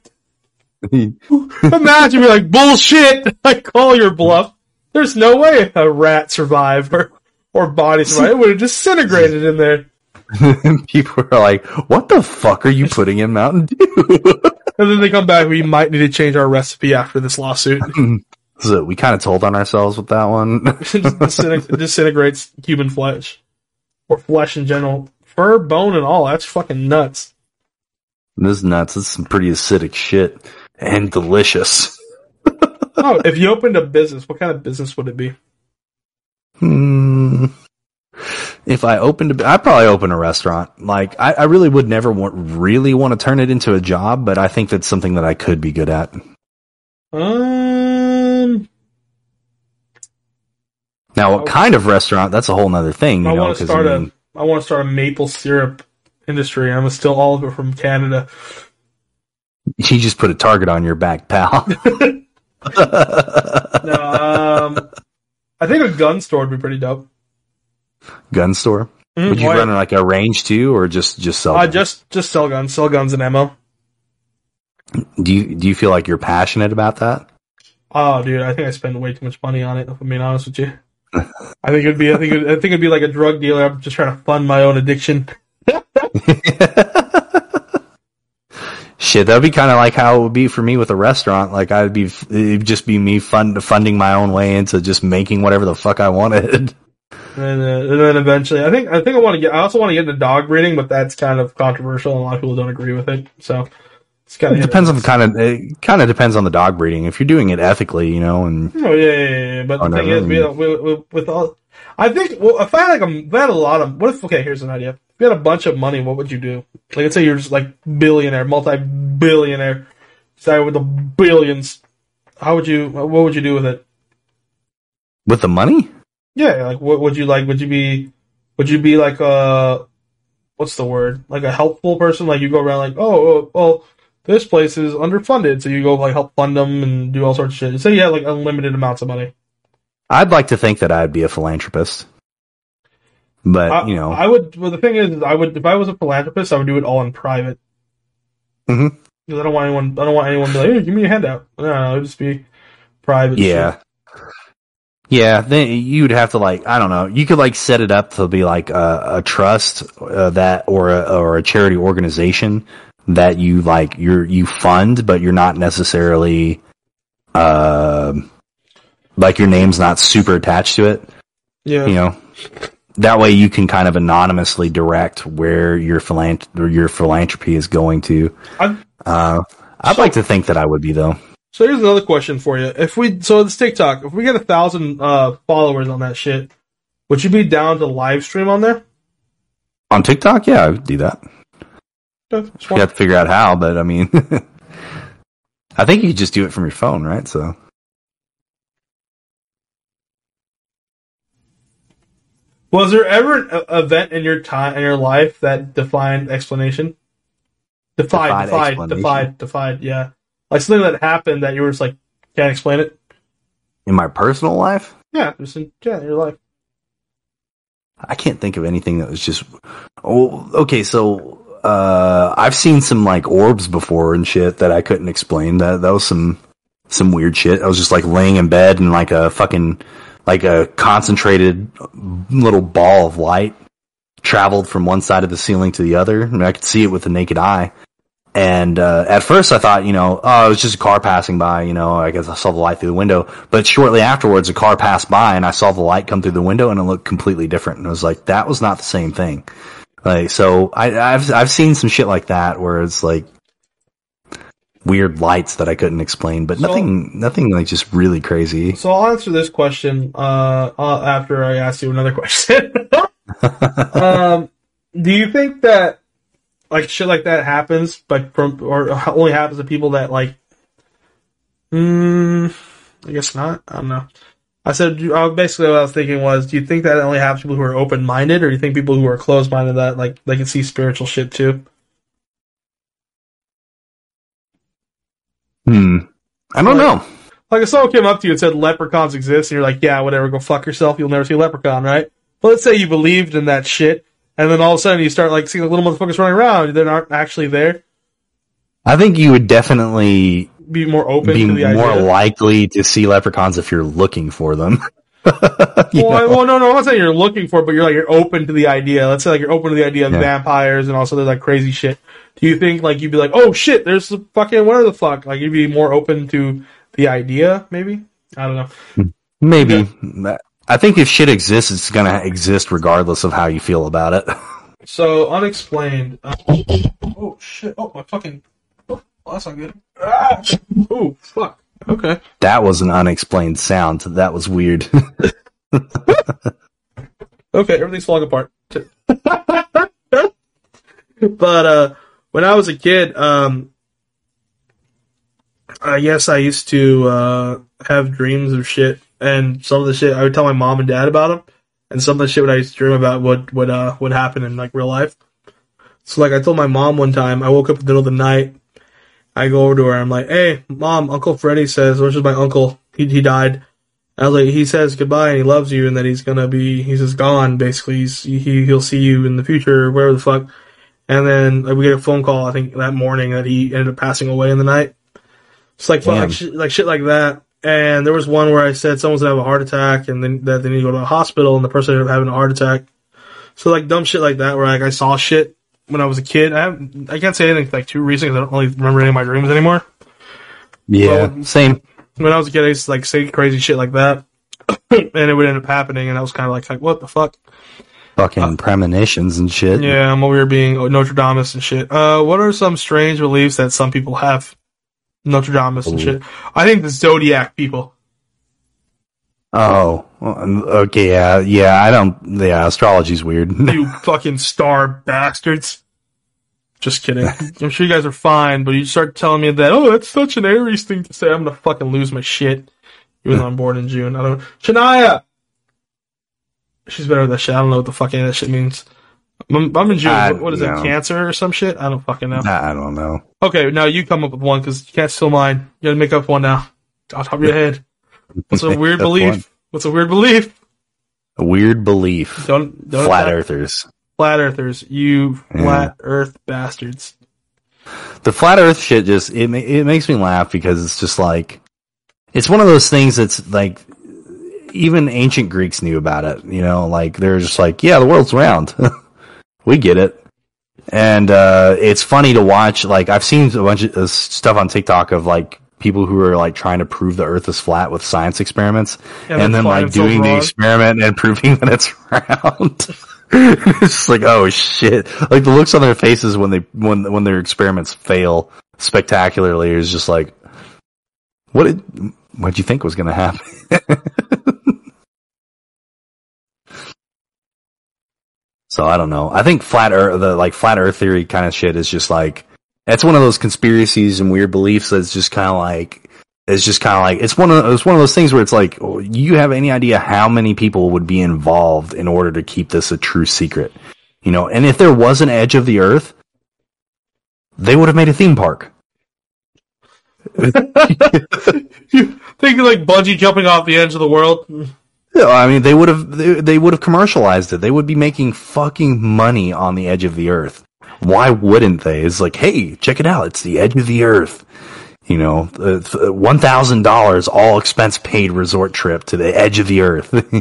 Imagine me like bullshit. I call your bluff. There's no way a rat survived or or body survived. It would have disintegrated in there. People are like, "What the fuck are you putting in Mountain Dew?" And then they come back. We might need to change our recipe after this lawsuit. so we kind of told on ourselves with that one. it disintegrates, disintegrates human flesh or flesh in general, fur, bone, and all. That's fucking nuts. this is nuts. This is some pretty acidic shit and delicious. Oh, if you opened a business, what kind of business would it be? Hmm. If I opened, a, I'd probably open a restaurant. Like, I, I really would never want, really want to turn it into a job, but I think that's something that I could be good at. Um, Now, what kind of restaurant? That's a whole other thing, you I know. want to start I mean. I want to start a maple syrup industry. I'm a still all of it from Canada. you just put a target on your back, pal. No, um, I think a gun store would be pretty dope. Gun store. Mhm. Would you Oh, yeah. run like a range too, or just just sell? I them? just just sell guns, sell guns and ammo. do you do you feel like you're passionate about that? Oh, dude, I think I spend way too much money on it. If I'm being honest with you. I think it'd be. I think. It'd, I think it'd be like a drug dealer. I'm just trying to fund my own addiction. Shit, that'd be kind of like how it would be for me with a restaurant. Like I'd be, it'd just be me fund, funding my own way into just making whatever the fuck I wanted. And, uh, and then eventually, I think. I think I want to get. I also want to get into dog breeding, but that's kind of controversial, and a lot of people don't agree with it. So It of depends on kind of, it kind of depends on the dog breeding. If you're doing it ethically, you know, and Oh yeah, yeah, yeah. But Oh, the thing is, we, we, we, with all, I think, well, if I had like a, if I had a lot of, what if? Okay, here's an idea. If you had a bunch of money, what would you do? Like, let's say you're just like billionaire, multi-billionaire, started with the billions. How would you? What would you do with it? with the money, Yeah, like what would you like? Would you be? Would you be like a? What's the word? Like a helpful person? Like you go around like, oh, oh, well, this place is underfunded, so you go like help fund them and do all sorts of shit. Say you had like unlimited amounts of money. I'd like to think that I'd be a philanthropist, but I, you know, I would. Well, the thing is, I would if I was a philanthropist, I would do it all in private. Mm-hmm. Because I don't want anyone. I don't want anyone to be like, "Hey, give me a handout." No, no, it'd just be private. yeah. shit. Yeah, then you'd have to like I don't know. You could like set it up to be like a, a trust uh, that or a, or a charity organization that you like you're you fund, but you're not necessarily uh, like your name's not super attached to it. yeah. You know, that way you can kind of anonymously direct where your philant- or your philanthropy is going to. I'm- Uh, I'd So- like to think that I would be though. So here's another question for you: If we so it's TikTok, if we get a thousand uh, followers on that shit, would you be down to live stream on there? On TikTok, yeah, I would do that. You have to figure out how, but I mean, I think you could just do it from your phone, right? So Was there ever an event in your time in your life that defined explanation? Defied, Defied defied, defied, defied. Yeah, like something that happened that you were just like can't explain it. in my personal life, Yeah, just in, yeah, your life. I can't think of anything that was just. Oh, okay. So uh, I've seen some like orbs before and shit that I couldn't explain. That that was some some weird shit. I was just like laying in bed and like a fucking like a concentrated little ball of light traveled from one side of the ceiling to the other. I, mean, I could see it with the naked eye. And uh, at first, I thought, you know, oh, it was just a car passing by. You know, I guess I saw the light through the window. But shortly afterwards, a car passed by, and I saw the light come through the window, and it looked completely different. And I was like, that was not the same thing. Like, so I, I've I've seen some shit like that where it's like weird lights that I couldn't explain, but So- nothing, nothing like just really crazy. So I'll answer this question uh, after I ask you another question. um, do you think that like shit like that happens, but from or only happens to people that like? Hmm, I guess not. I don't know. I said basically what I was thinking was, do you think that only happens to people who are open minded, or do you think people who are closed minded that like they can see spiritual shit too? Hmm. I don't know. Like if someone came up to you and said leprechauns exist, and you're like, yeah, whatever, go fuck yourself. You'll never see a leprechaun, right? But let's say you believed in that shit, and then all of a sudden you start like seeing the little motherfuckers running around that aren't actually there. I think you would definitely Be more open be to the more idea. likely to see leprechauns if you're looking for them. Well, I, well, no, no, I'm not saying you're looking for it, but you're like you're open to the idea. Let's say like you're open to the idea of Yeah. vampires and also there's like crazy shit. Do you think like you'd be like, oh shit, there's the fucking whatever the fuck? Like you'd be more open to the idea, maybe? I don't know. Maybe. I think if shit exists, it's gonna exist regardless of how you feel about it. So unexplained. Uh, oh shit! Oh my fucking. Oh, that's not good. Ah! Oh fuck. Okay. That was an unexplained sound. That was weird. Okay, everything's falling apart. but uh, when I was a kid, um, I guess I used to uh, have dreams of shit, and some of the shit I would tell my mom and dad about them, and some of the shit what I used to dream about would would uh would happen in like real life. So like I told my mom one time, I woke up in the middle of the night. I go over to her. I'm like, "Hey, mom, Uncle Freddie says, which is my uncle. He he died." I was like, he says goodbye and he loves you and that he's gonna be, he's just gone basically. He's, he, he'll see you in the future wherever the fuck. And then like, we get a phone call, I think that morning that he ended up passing away in the night. It's like, fuck, like, shit, like shit like that. and there was one where I said someone's gonna have a heart attack, and then that they need to go to a hospital, and the person ended up having a heart attack. So like dumb shit like that, where like I saw shit when I was a kid. I have, I can't say anything like too recent because I don't really remember any of my dreams anymore. Yeah, same. When I was a kid, I used to like say crazy shit like that, and it would end up happening, and I was kind of like, like what the fuck? Fucking premonitions and shit. Yeah, I'm over here being Nostradamus and shit. Uh, what are some strange beliefs that some people have? Nostradamus and shit. I think the zodiac people. Oh, okay. Yeah, yeah. I don't. Yeah, astrology's weird. You fucking star bastards. Just kidding. I'm sure you guys are fine, but you start telling me that, oh, that's such an Aries thing to say. I'm gonna fucking lose my shit. Even though I'm born in June. I don't Shania! She's better than that shit. I don't know what the fuck any of that shit means. I'm, I'm in June. I- what, is no. it? Cancer or some shit? I don't fucking know. I don't know. Okay, now you come up with one because you can't steal mine. You gotta make up one now. On top of your head. What's a weird belief? one. What's a weird belief? A weird belief. Don't, don't Flat earthers. flat earthers. You Yeah. flat earth bastards. The flat Earth shit just it it makes me laugh because it's just like it's one of those things that's like even ancient Greeks knew about it. You know, like they're just like, yeah, the world's round. we get it. And uh, it's funny to watch. Like I've seen a bunch of uh, stuff on TikTok of like people who are like trying to prove the Earth is flat with science experiments, And and, then like doing the experiment and proving that it's round. it's just like oh shit! Like the looks on their faces when they when when their experiments fail spectacularly is just like, what did what would you think was going to happen? so I don't know. I think flat Earth, the like flat Earth theory kind of shit is just like it's one of those conspiracies and weird beliefs that's just kind of like it's just kind of like it's one of it's one of those things where it's like oh, you have any idea how many people would be involved in order to keep this a true secret, you know? And if there was an edge of the Earth, they would have made a theme park. you think like bungee jumping off the edge of the world? Yeah, I mean, they would have they, they would have commercialized it. They would be making fucking money on the edge of the Earth. Why wouldn't they? It's like, hey, check it out. It's the edge of the Earth. You know, one thousand dollars, all expense paid resort trip to the edge of the Earth.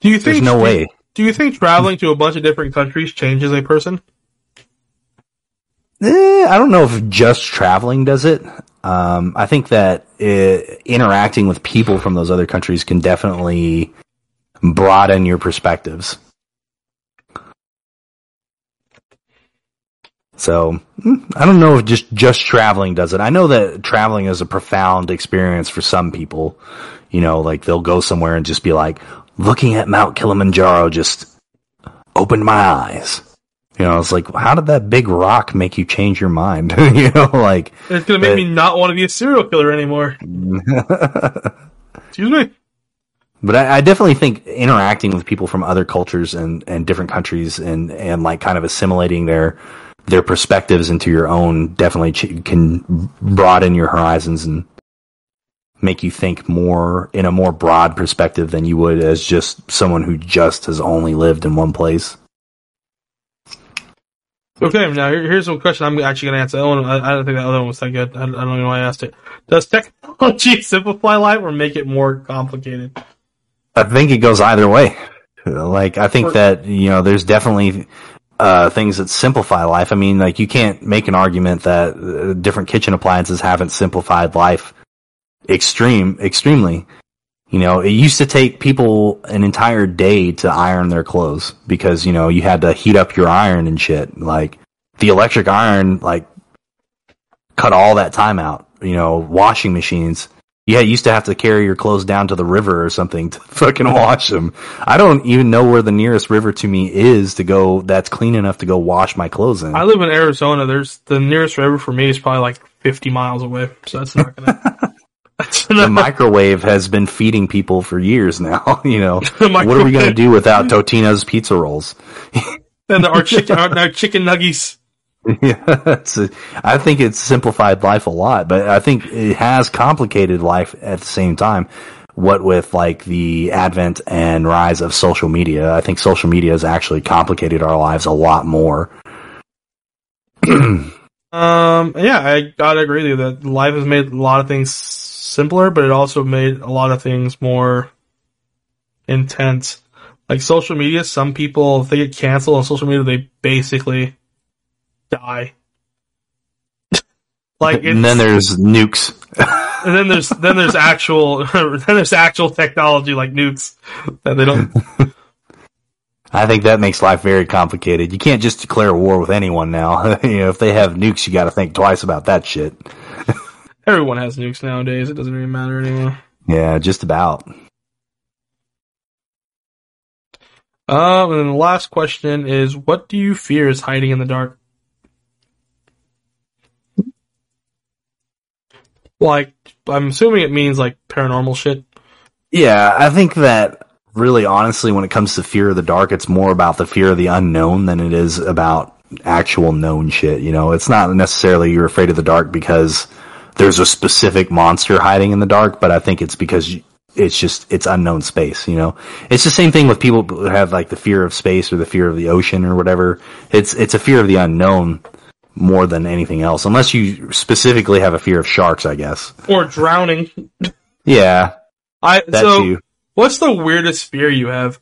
Do you think There's no way. Do you think traveling to a bunch of different countries changes a person? Eh, I don't know if just traveling does it. Um, I think that uh, interacting with people from those other countries can definitely broaden your perspectives. So mm, I don't know if just just traveling does it. I know that traveling is a profound experience for some people. You know, like they'll go somewhere and just be like, looking at Mount Kilimanjaro just opened my eyes. You know, it's like, how did that big rock make you change your mind? you know, like, It's gonna make But- me not want to be a serial killer anymore. Excuse me. But I, I definitely think interacting with people from other cultures and, and different countries and, and like kind of assimilating their their perspectives into your own definitely ch- can broaden your horizons and make you think more in a more broad perspective than you would as just someone who just has only lived in one place. Okay, now here, here's a question I'm actually gonna answer. That one, I, I don't think that other one was that good. I, I don't even know why I asked it. Does technology simplify life or make it more complicated? I think it goes either way. Like I think that you know, there's definitely uh, things that simplify life. I mean, like you can't make an argument that uh, different kitchen appliances haven't simplified life extreme extremely. You know, it used to take people an entire day to iron their clothes because you know you had to heat up your iron and shit. Like the electric iron, like cut all that time out. You know, washing machines. Yeah, you used to have to carry your clothes down to the river or something to fucking wash them. I don't even know where the nearest river to me is to go that's clean enough to go wash my clothes in. I live in Arizona. There's the nearest river for me is probably like 50 miles away, so that's not gonna. that's the microwave has been feeding people for years now. You know, what are we going to do without Totino's pizza rolls? and our chicken, our, our chicken nuggies. yeah, a, I think it's simplified life a lot, but I think it has complicated life at the same time. What with like the advent and rise of social media, I think social media has actually complicated our lives a lot more. Um, yeah, I gotta agree with you that life has made a lot of things simpler, but it also made a lot of things more intense. Like social media, some people, if they get canceled on social media, they basically die. like, and then there's nukes. and then there's then there's actual then there's actual technology like nukes that they don't. I think that makes life very complicated. You can't just declare war with anyone now. you know, if they have nukes, you got to think twice about that shit. Everyone has nukes nowadays. It doesn't even matter anymore. Yeah, just about. Um, and then the last question is, what do you fear is hiding in the dark? Like, I'm assuming it means like paranormal shit. Yeah, I think that really honestly, when it comes to fear of the dark, it's more about the fear of the unknown than it is about actual known shit. You know, it's not necessarily you're afraid of the dark because there's a specific monster hiding in the dark, but I think it's because it's just it's unknown space. You know, it's the same thing with people who have like the fear of space or the fear of the ocean or whatever. It's it's a fear of the unknown more than anything else, unless you specifically have a fear of sharks, I guess. Or drowning. Yeah, I that so too. what's the weirdest fear you have?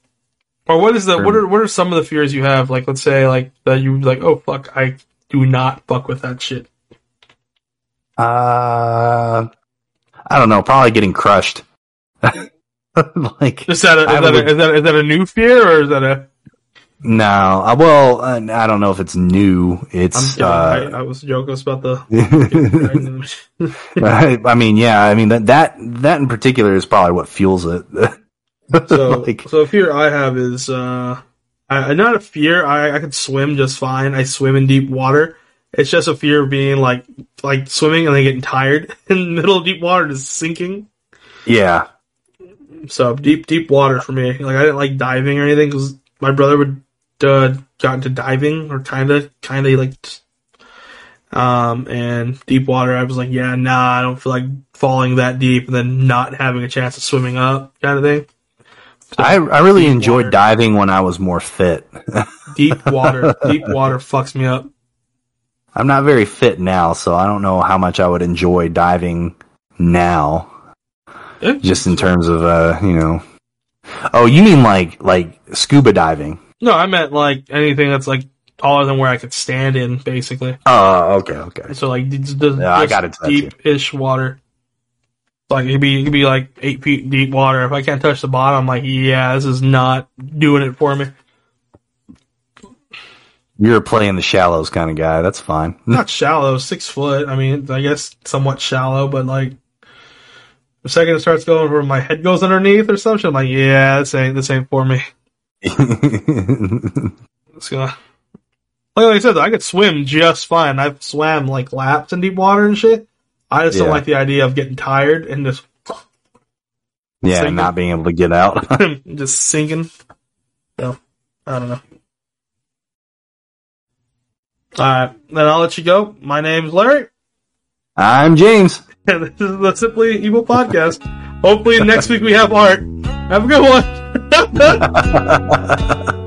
Or what is the what are what are some of the fears you have? Like let's say like that you like, oh fuck, I do not fuck with that shit. Uh, I don't know. Probably getting crushed. like Is that a, is that, a, is that is that a new fear or is that a no. uh, Well, uh, I don't know if it's new. It's. Uh, I, I was joking about the I, I mean, yeah. I mean that that that in particular is probably what fuels it. So, Like- so a fear I have is, uh, I, not a fear. I, I could swim just fine. I swim in deep water. It's just a fear of being like, like swimming and then getting tired in the middle of deep water, just sinking. yeah. So deep, deep water for me. Like I didn't like diving or anything because my brother would, uh, got into diving or kinda, kinda like, um, and deep water. I was like, yeah, nah, I don't feel like falling that deep and then not having a chance of swimming up kind of thing. I I really enjoyed water. diving when I was more fit. Deep water, deep water fucks me up. I'm not very fit now, so I don't know how much I would enjoy diving now. Just in terms of uh, you know. Oh, you mean like like scuba diving? No, I meant like anything that's like taller than where I could stand in, basically. Oh, okay, okay. So like d- Yeah, I got it deep-ish water. Like it'd be it'd be like eight feet deep water. If I can't touch the bottom, I'm like, yeah, this is not doing it for me. You're a play the shallows kind of guy. That's fine. Not shallow, six foot. I mean, I guess somewhat shallow, but like the second it starts going where my head goes underneath or something, I'm like, yeah, this ain't this ain't for me. Gonna. Like, I said, I could swim just fine. I've swam like laps in deep water and shit. I just don't like the idea of getting tired and just yeah, Sinking. not being able to get out. just sinking. So I don't know. All right, then I'll let you go. My name's Larry, I'm James. and this is the Simply Evil podcast. Hopefully next week we have art. Have a good one ha ha ha ha ha ha